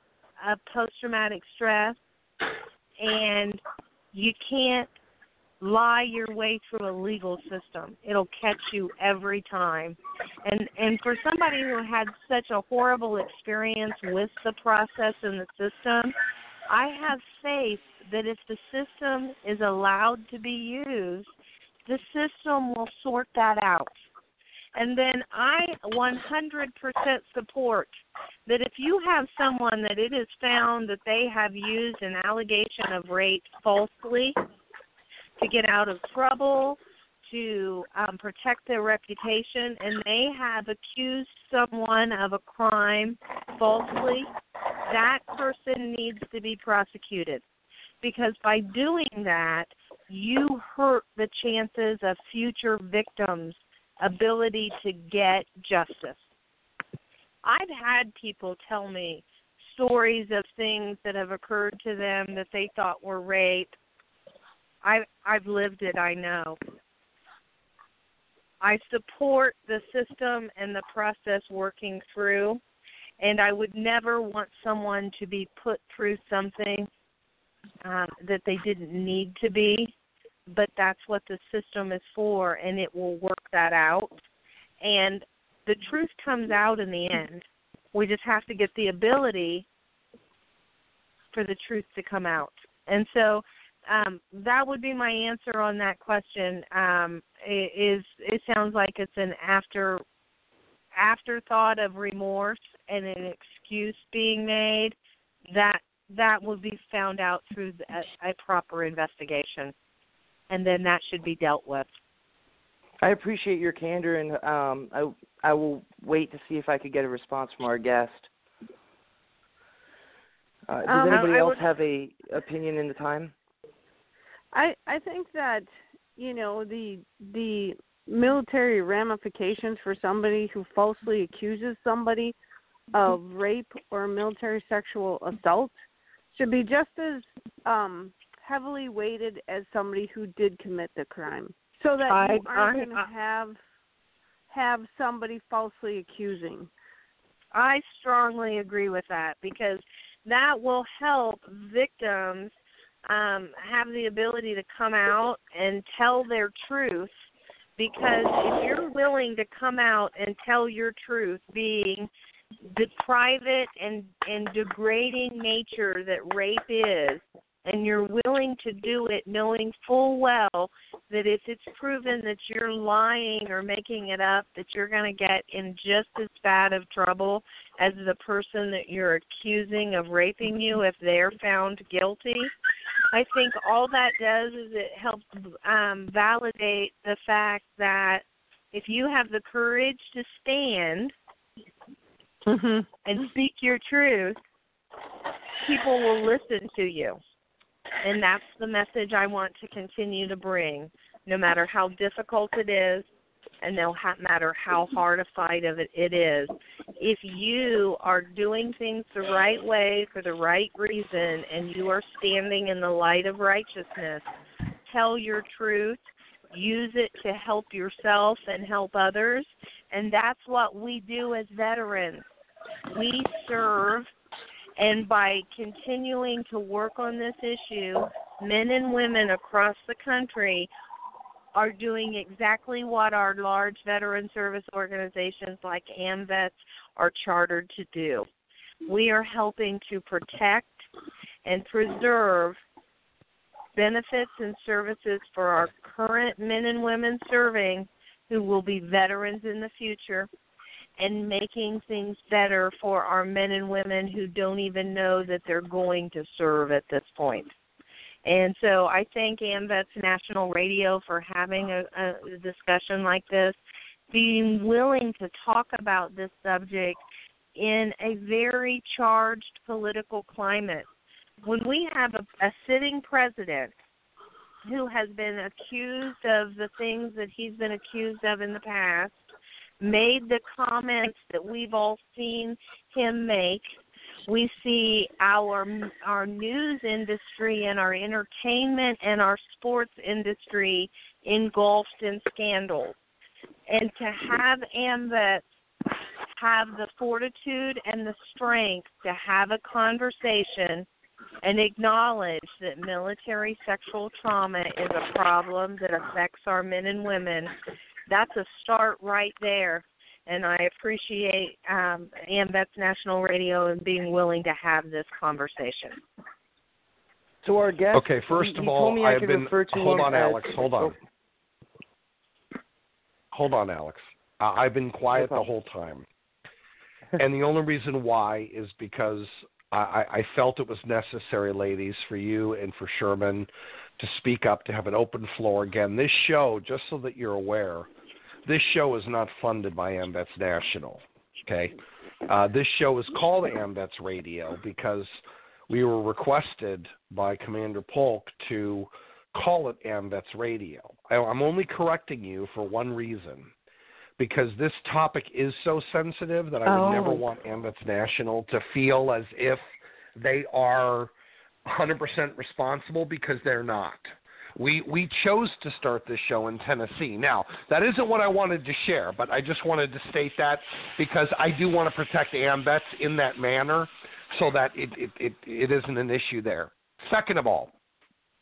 of post traumatic stress and you can't lie your way through a legal system. It'll catch you every time. And and for somebody who had such a horrible experience with the process and the system, I have faith that if the system is allowed to be used, the system will sort that out. And then I 100% support that if you have someone that it is found that they have used an allegation of rape falsely to get out of trouble, to um, protect their reputation, and they have accused someone of a crime falsely, that person needs to be prosecuted. Because by doing that, you hurt the chances of future victims' ability to get justice. I've had people tell me stories of things that have occurred to them that they thought were rape. I I've lived it, I know. I support the system and the process working through and I would never want someone to be put through something um, that they didn't need to be but that's what the system is for and it will work that out. And the truth comes out in the end. We just have to get the ability for the truth to come out. And so um, that would be my answer on that question. Um, is it sounds like it's an after afterthought of remorse and an excuse being made. That that will be found out through the, a, a proper investigation and then that should be dealt with. I appreciate your candor, and um, I I will wait to see if I could get a response from our guest. Uh, does um, anybody I, I else would, have a opinion in the time? I I think that you know the the military ramifications for somebody who falsely accuses somebody of rape or military sexual assault should be just as um heavily weighted as somebody who did commit the crime, so that I, you aren't going to have have somebody falsely accusing. I strongly agree with that because that will help victims um, have the ability to come out and tell their truth. Because if you're willing to come out and tell your truth, being the private and and degrading nature that rape is, and you're willing to do it knowing full well that if it's proven that you're lying or making it up that you're going to get in just as bad of trouble as the person that you're accusing of raping you if they're found guilty i think all that does is it helps um validate the fact that if you have the courage to stand mm-hmm. and speak your truth people will listen to you and that's the message I want to continue to bring, no matter how difficult it is, and no matter how hard a fight of it, it is. If you are doing things the right way for the right reason, and you are standing in the light of righteousness, tell your truth, use it to help yourself and help others, and that's what we do as veterans. We serve and by continuing to work on this issue, men and women across the country are doing exactly what our large veteran service organizations like AMVETS are chartered to do. We are helping to protect and preserve benefits and services for our current men and women serving who will be veterans in the future and making things better for our men and women who don't even know that they're going to serve at this point. And so I thank AMVETS National Radio for having a, a discussion like this, being willing to talk about this subject in a very charged political climate. When we have a, a sitting president who has been accused of the things that he's been accused of in the past made the comments that we've all seen him make. We see our our news industry and our entertainment and our sports industry engulfed in scandals. And to have AMVETS have the fortitude and the strength to have a conversation and acknowledge that military sexual trauma is a problem that affects our men and women, that's a start right there. And I appreciate um, AMVETS National Radio and being willing to have this conversation. To our guest, Okay, first he, of he all, I, I have been. Hold him on, as- Alex. Hold on. Hold on, Alex. Uh, I've been quiet the whole time, and the only reason why is because I, I I felt it was necessary, ladies, for you and for Sherman to speak up, to have an open floor again. This show, just so that you're aware, this show is not funded by AMVETS National. Okay, uh, this show is called AMVETS Radio because we were requested by Commander Polk to call it AMVETS Radio. I, I'm only correcting you for one reason. Because this topic is so sensitive that I would Oh. never want AMVETS National to feel as if they are 100% responsible because they're not. We we chose to start this show in Tennessee. Now that isn't what I wanted to share, but I just wanted to state that because I do want to protect AMVETS in that manner, so that it it it, it isn't an issue there. Second of all,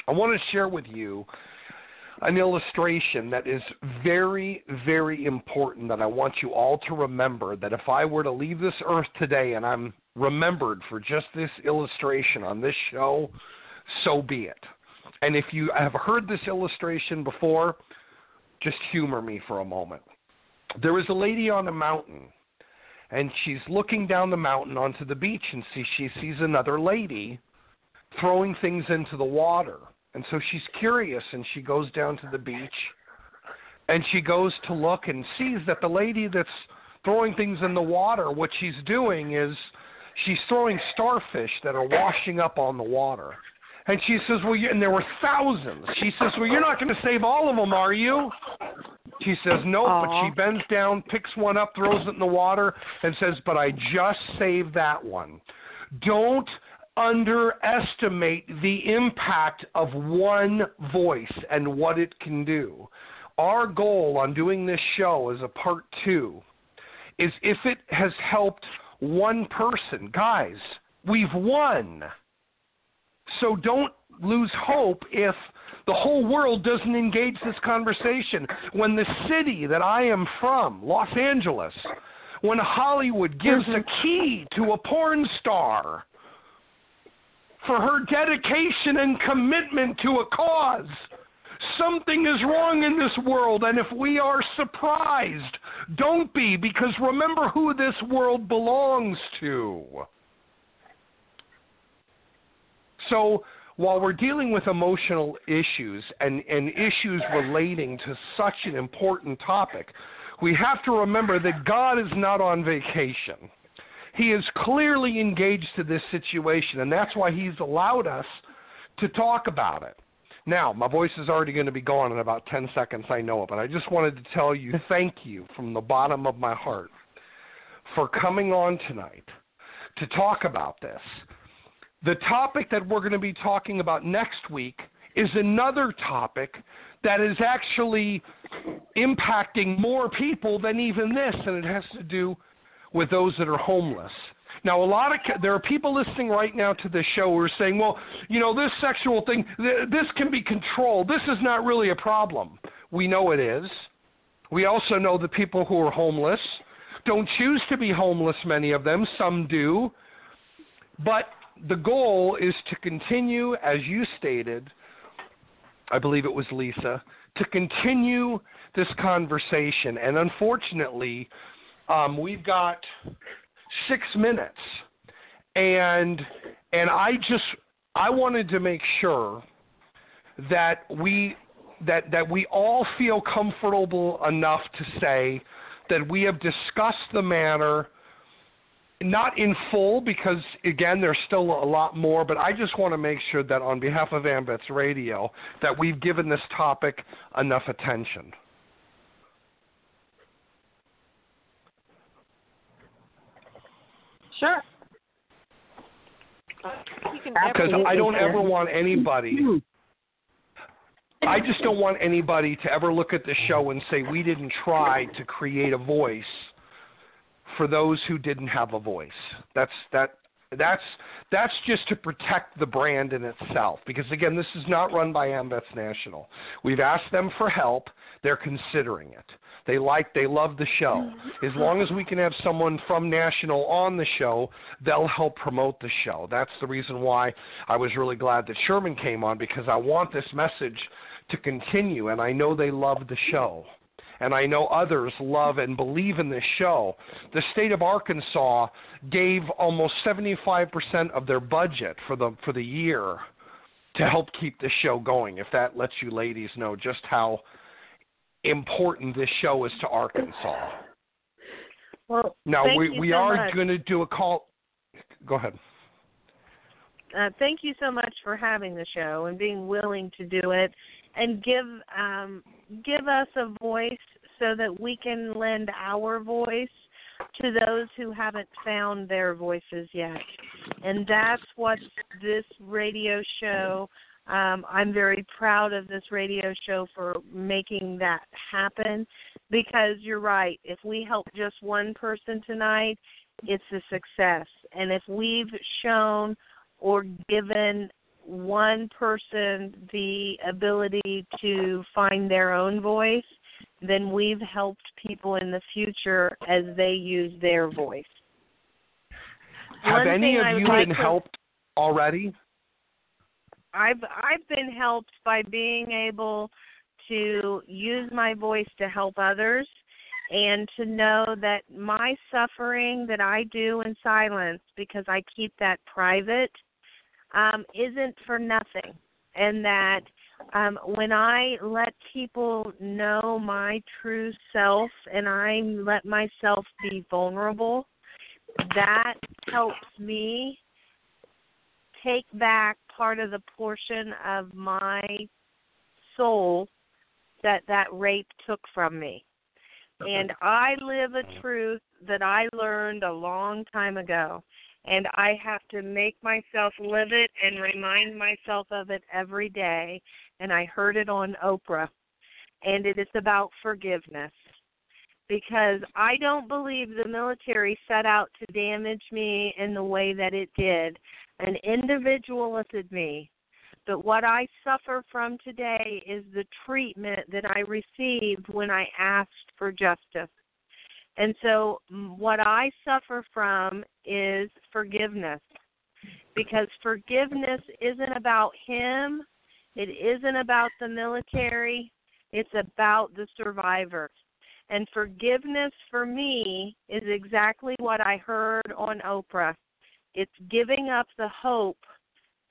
I want to share with you an illustration that is very, very important that I want you all to remember that if I were to leave this earth today and I'm remembered for just this illustration on this show, so be it. And if you have heard this illustration before, just humor me for a moment. There is a lady on a mountain, and she's looking down the mountain onto the beach, and see, she sees another lady throwing things into the water. And so she's curious and she goes down to the beach and she goes to look and sees that the lady that's throwing things in the water, what she's doing is she's throwing starfish that are washing up on the water. And she says, "Well, you, and there were thousands." She says, "Well, you're not going to save all of them, are you?" She says, "Nope." But she bends down, picks one up, throws it in the water, and says, "But I just saved that one." Don't underestimate the impact of one voice and what it can do. Our goal on doing this show as a part two is if it has helped one person, guys, we've won. So don't lose hope if the whole world doesn't engage this conversation. When the city that I am from, Los Angeles, when Hollywood gives mm-hmm. a key to a porn star for her dedication and commitment to a cause, something is wrong in this world. And if we are surprised, don't be, because remember who this world belongs to. So while we're dealing with emotional issues and, and issues relating to such an important topic, we have to remember that God is not on vacation. He is clearly engaged to this situation, and that's why He's allowed us to talk about it. Now, my voice is already going to be gone in about 10 seconds, I know it, but I just wanted to tell you thank you from the bottom of my heart for coming on tonight to talk about this. The topic that we're going to be talking about next week is another topic that is actually impacting more people than even this, and it has to do with those that are homeless. Now, a lot of there are people listening right now to this show who are saying, "Well, you know, this sexual thing, th- this can be controlled. This is not really a problem." We know it is. We also know that people who are homeless don't choose to be homeless. Many of them, some do, but the goal is to continue, as you stated. I believe it was Lisa to continue this conversation, and unfortunately, um, we've got six minutes, and and I just I wanted to make sure that we that that we all feel comfortable enough to say that we have discussed the matter not in full because again there's still a lot more but i just want to make sure that on behalf of AMVETS radio that we've given this topic enough attention Sure. because i don't ever want anybody hmm. i just don't want anybody to ever look at the show and say we didn't try to create a voice for those who didn't have a voice. That's that that's that's just to protect the brand in itself because again this is not run by AMVETS National. We've asked them for help, they're considering it. They like they love the show. Mm-hmm. As long as we can have someone from National on the show, they'll help promote the show. That's the reason why I was really glad that Sherman came on because I want this message to continue and I know they love the show and I know others love and believe in this show. The state of Arkansas gave almost 75% of their budget for the for the year to help keep the show going. If that lets you ladies know just how important this show is to Arkansas. Well, now we we so are going to do a call. Go ahead. uh, thank you so much for having the show and being willing to do it and give um, give us a voice so that we can lend our voice to those who haven't found their voices yet. And that's what this radio show um, I'm very proud of this radio show for making that happen because you're right. If we help just one person tonight, it's a success. And if we've shown or given one person the ability to find their own voice, then we've helped people in the future as they use their voice. Have One any of you like been to- helped already? I've I've been helped by being able to use my voice to help others and to know that my suffering that I do in silence because I keep that private um isn't for nothing. And that um when I let people know my true self and I let myself be vulnerable that helps me take back part of the portion of my soul that that rape took from me. And I live a truth that I learned a long time ago. And I have to make myself live it and remind myself of it every day. And I heard it on Oprah. And it is about forgiveness. Because I don't believe the military set out to damage me in the way that it did an individualistic me. But what I suffer from today is the treatment that I received when I asked for justice. And so, what I suffer from is forgiveness. Because forgiveness isn't about him, it isn't about the military, it's about the survivor. And forgiveness for me is exactly what I heard on Oprah it's giving up the hope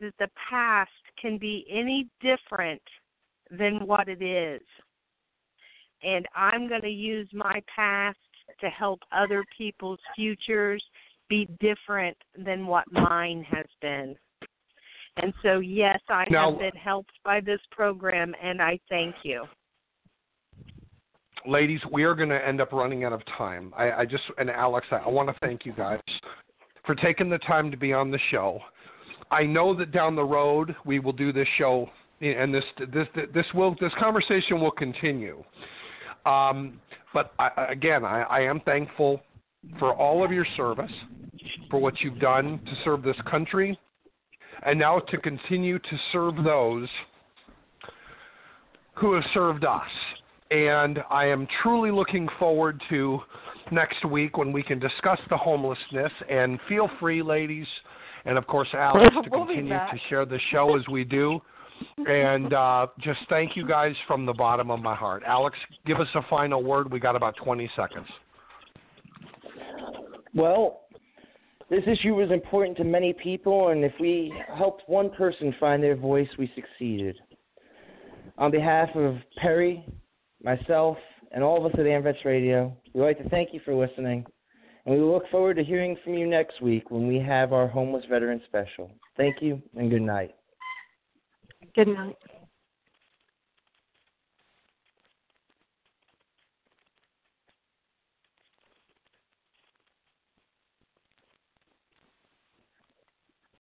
that the past can be any different than what it is. And I'm going to use my past to help other people's futures be different than what mine has been. And so, yes, I Now- have been helped by this program, and I thank you. Ladies, we are going to end up running out of time. I, I just and Alex, I, I want to thank you guys for taking the time to be on the show. I know that down the road we will do this show, and this this this will this conversation will continue. Um, but I, again, I, I am thankful for all of your service, for what you've done to serve this country, and now to continue to serve those who have served us. And I am truly looking forward to next week when we can discuss the homelessness. And feel free, ladies, and of course, Alex, to We'll be continue to share the show as we do. And uh, just thank you guys from the bottom of my heart. Alex, give us a final word. We got about 20 seconds. Well, this issue was important to many people, and if we helped one person find their voice, we succeeded. On behalf of Perry, myself, and all of us at Amvets Radio, we'd like to thank you for listening And we look forward to hearing from you next week when we have our homeless veteran special. Thank you and good night. Good night.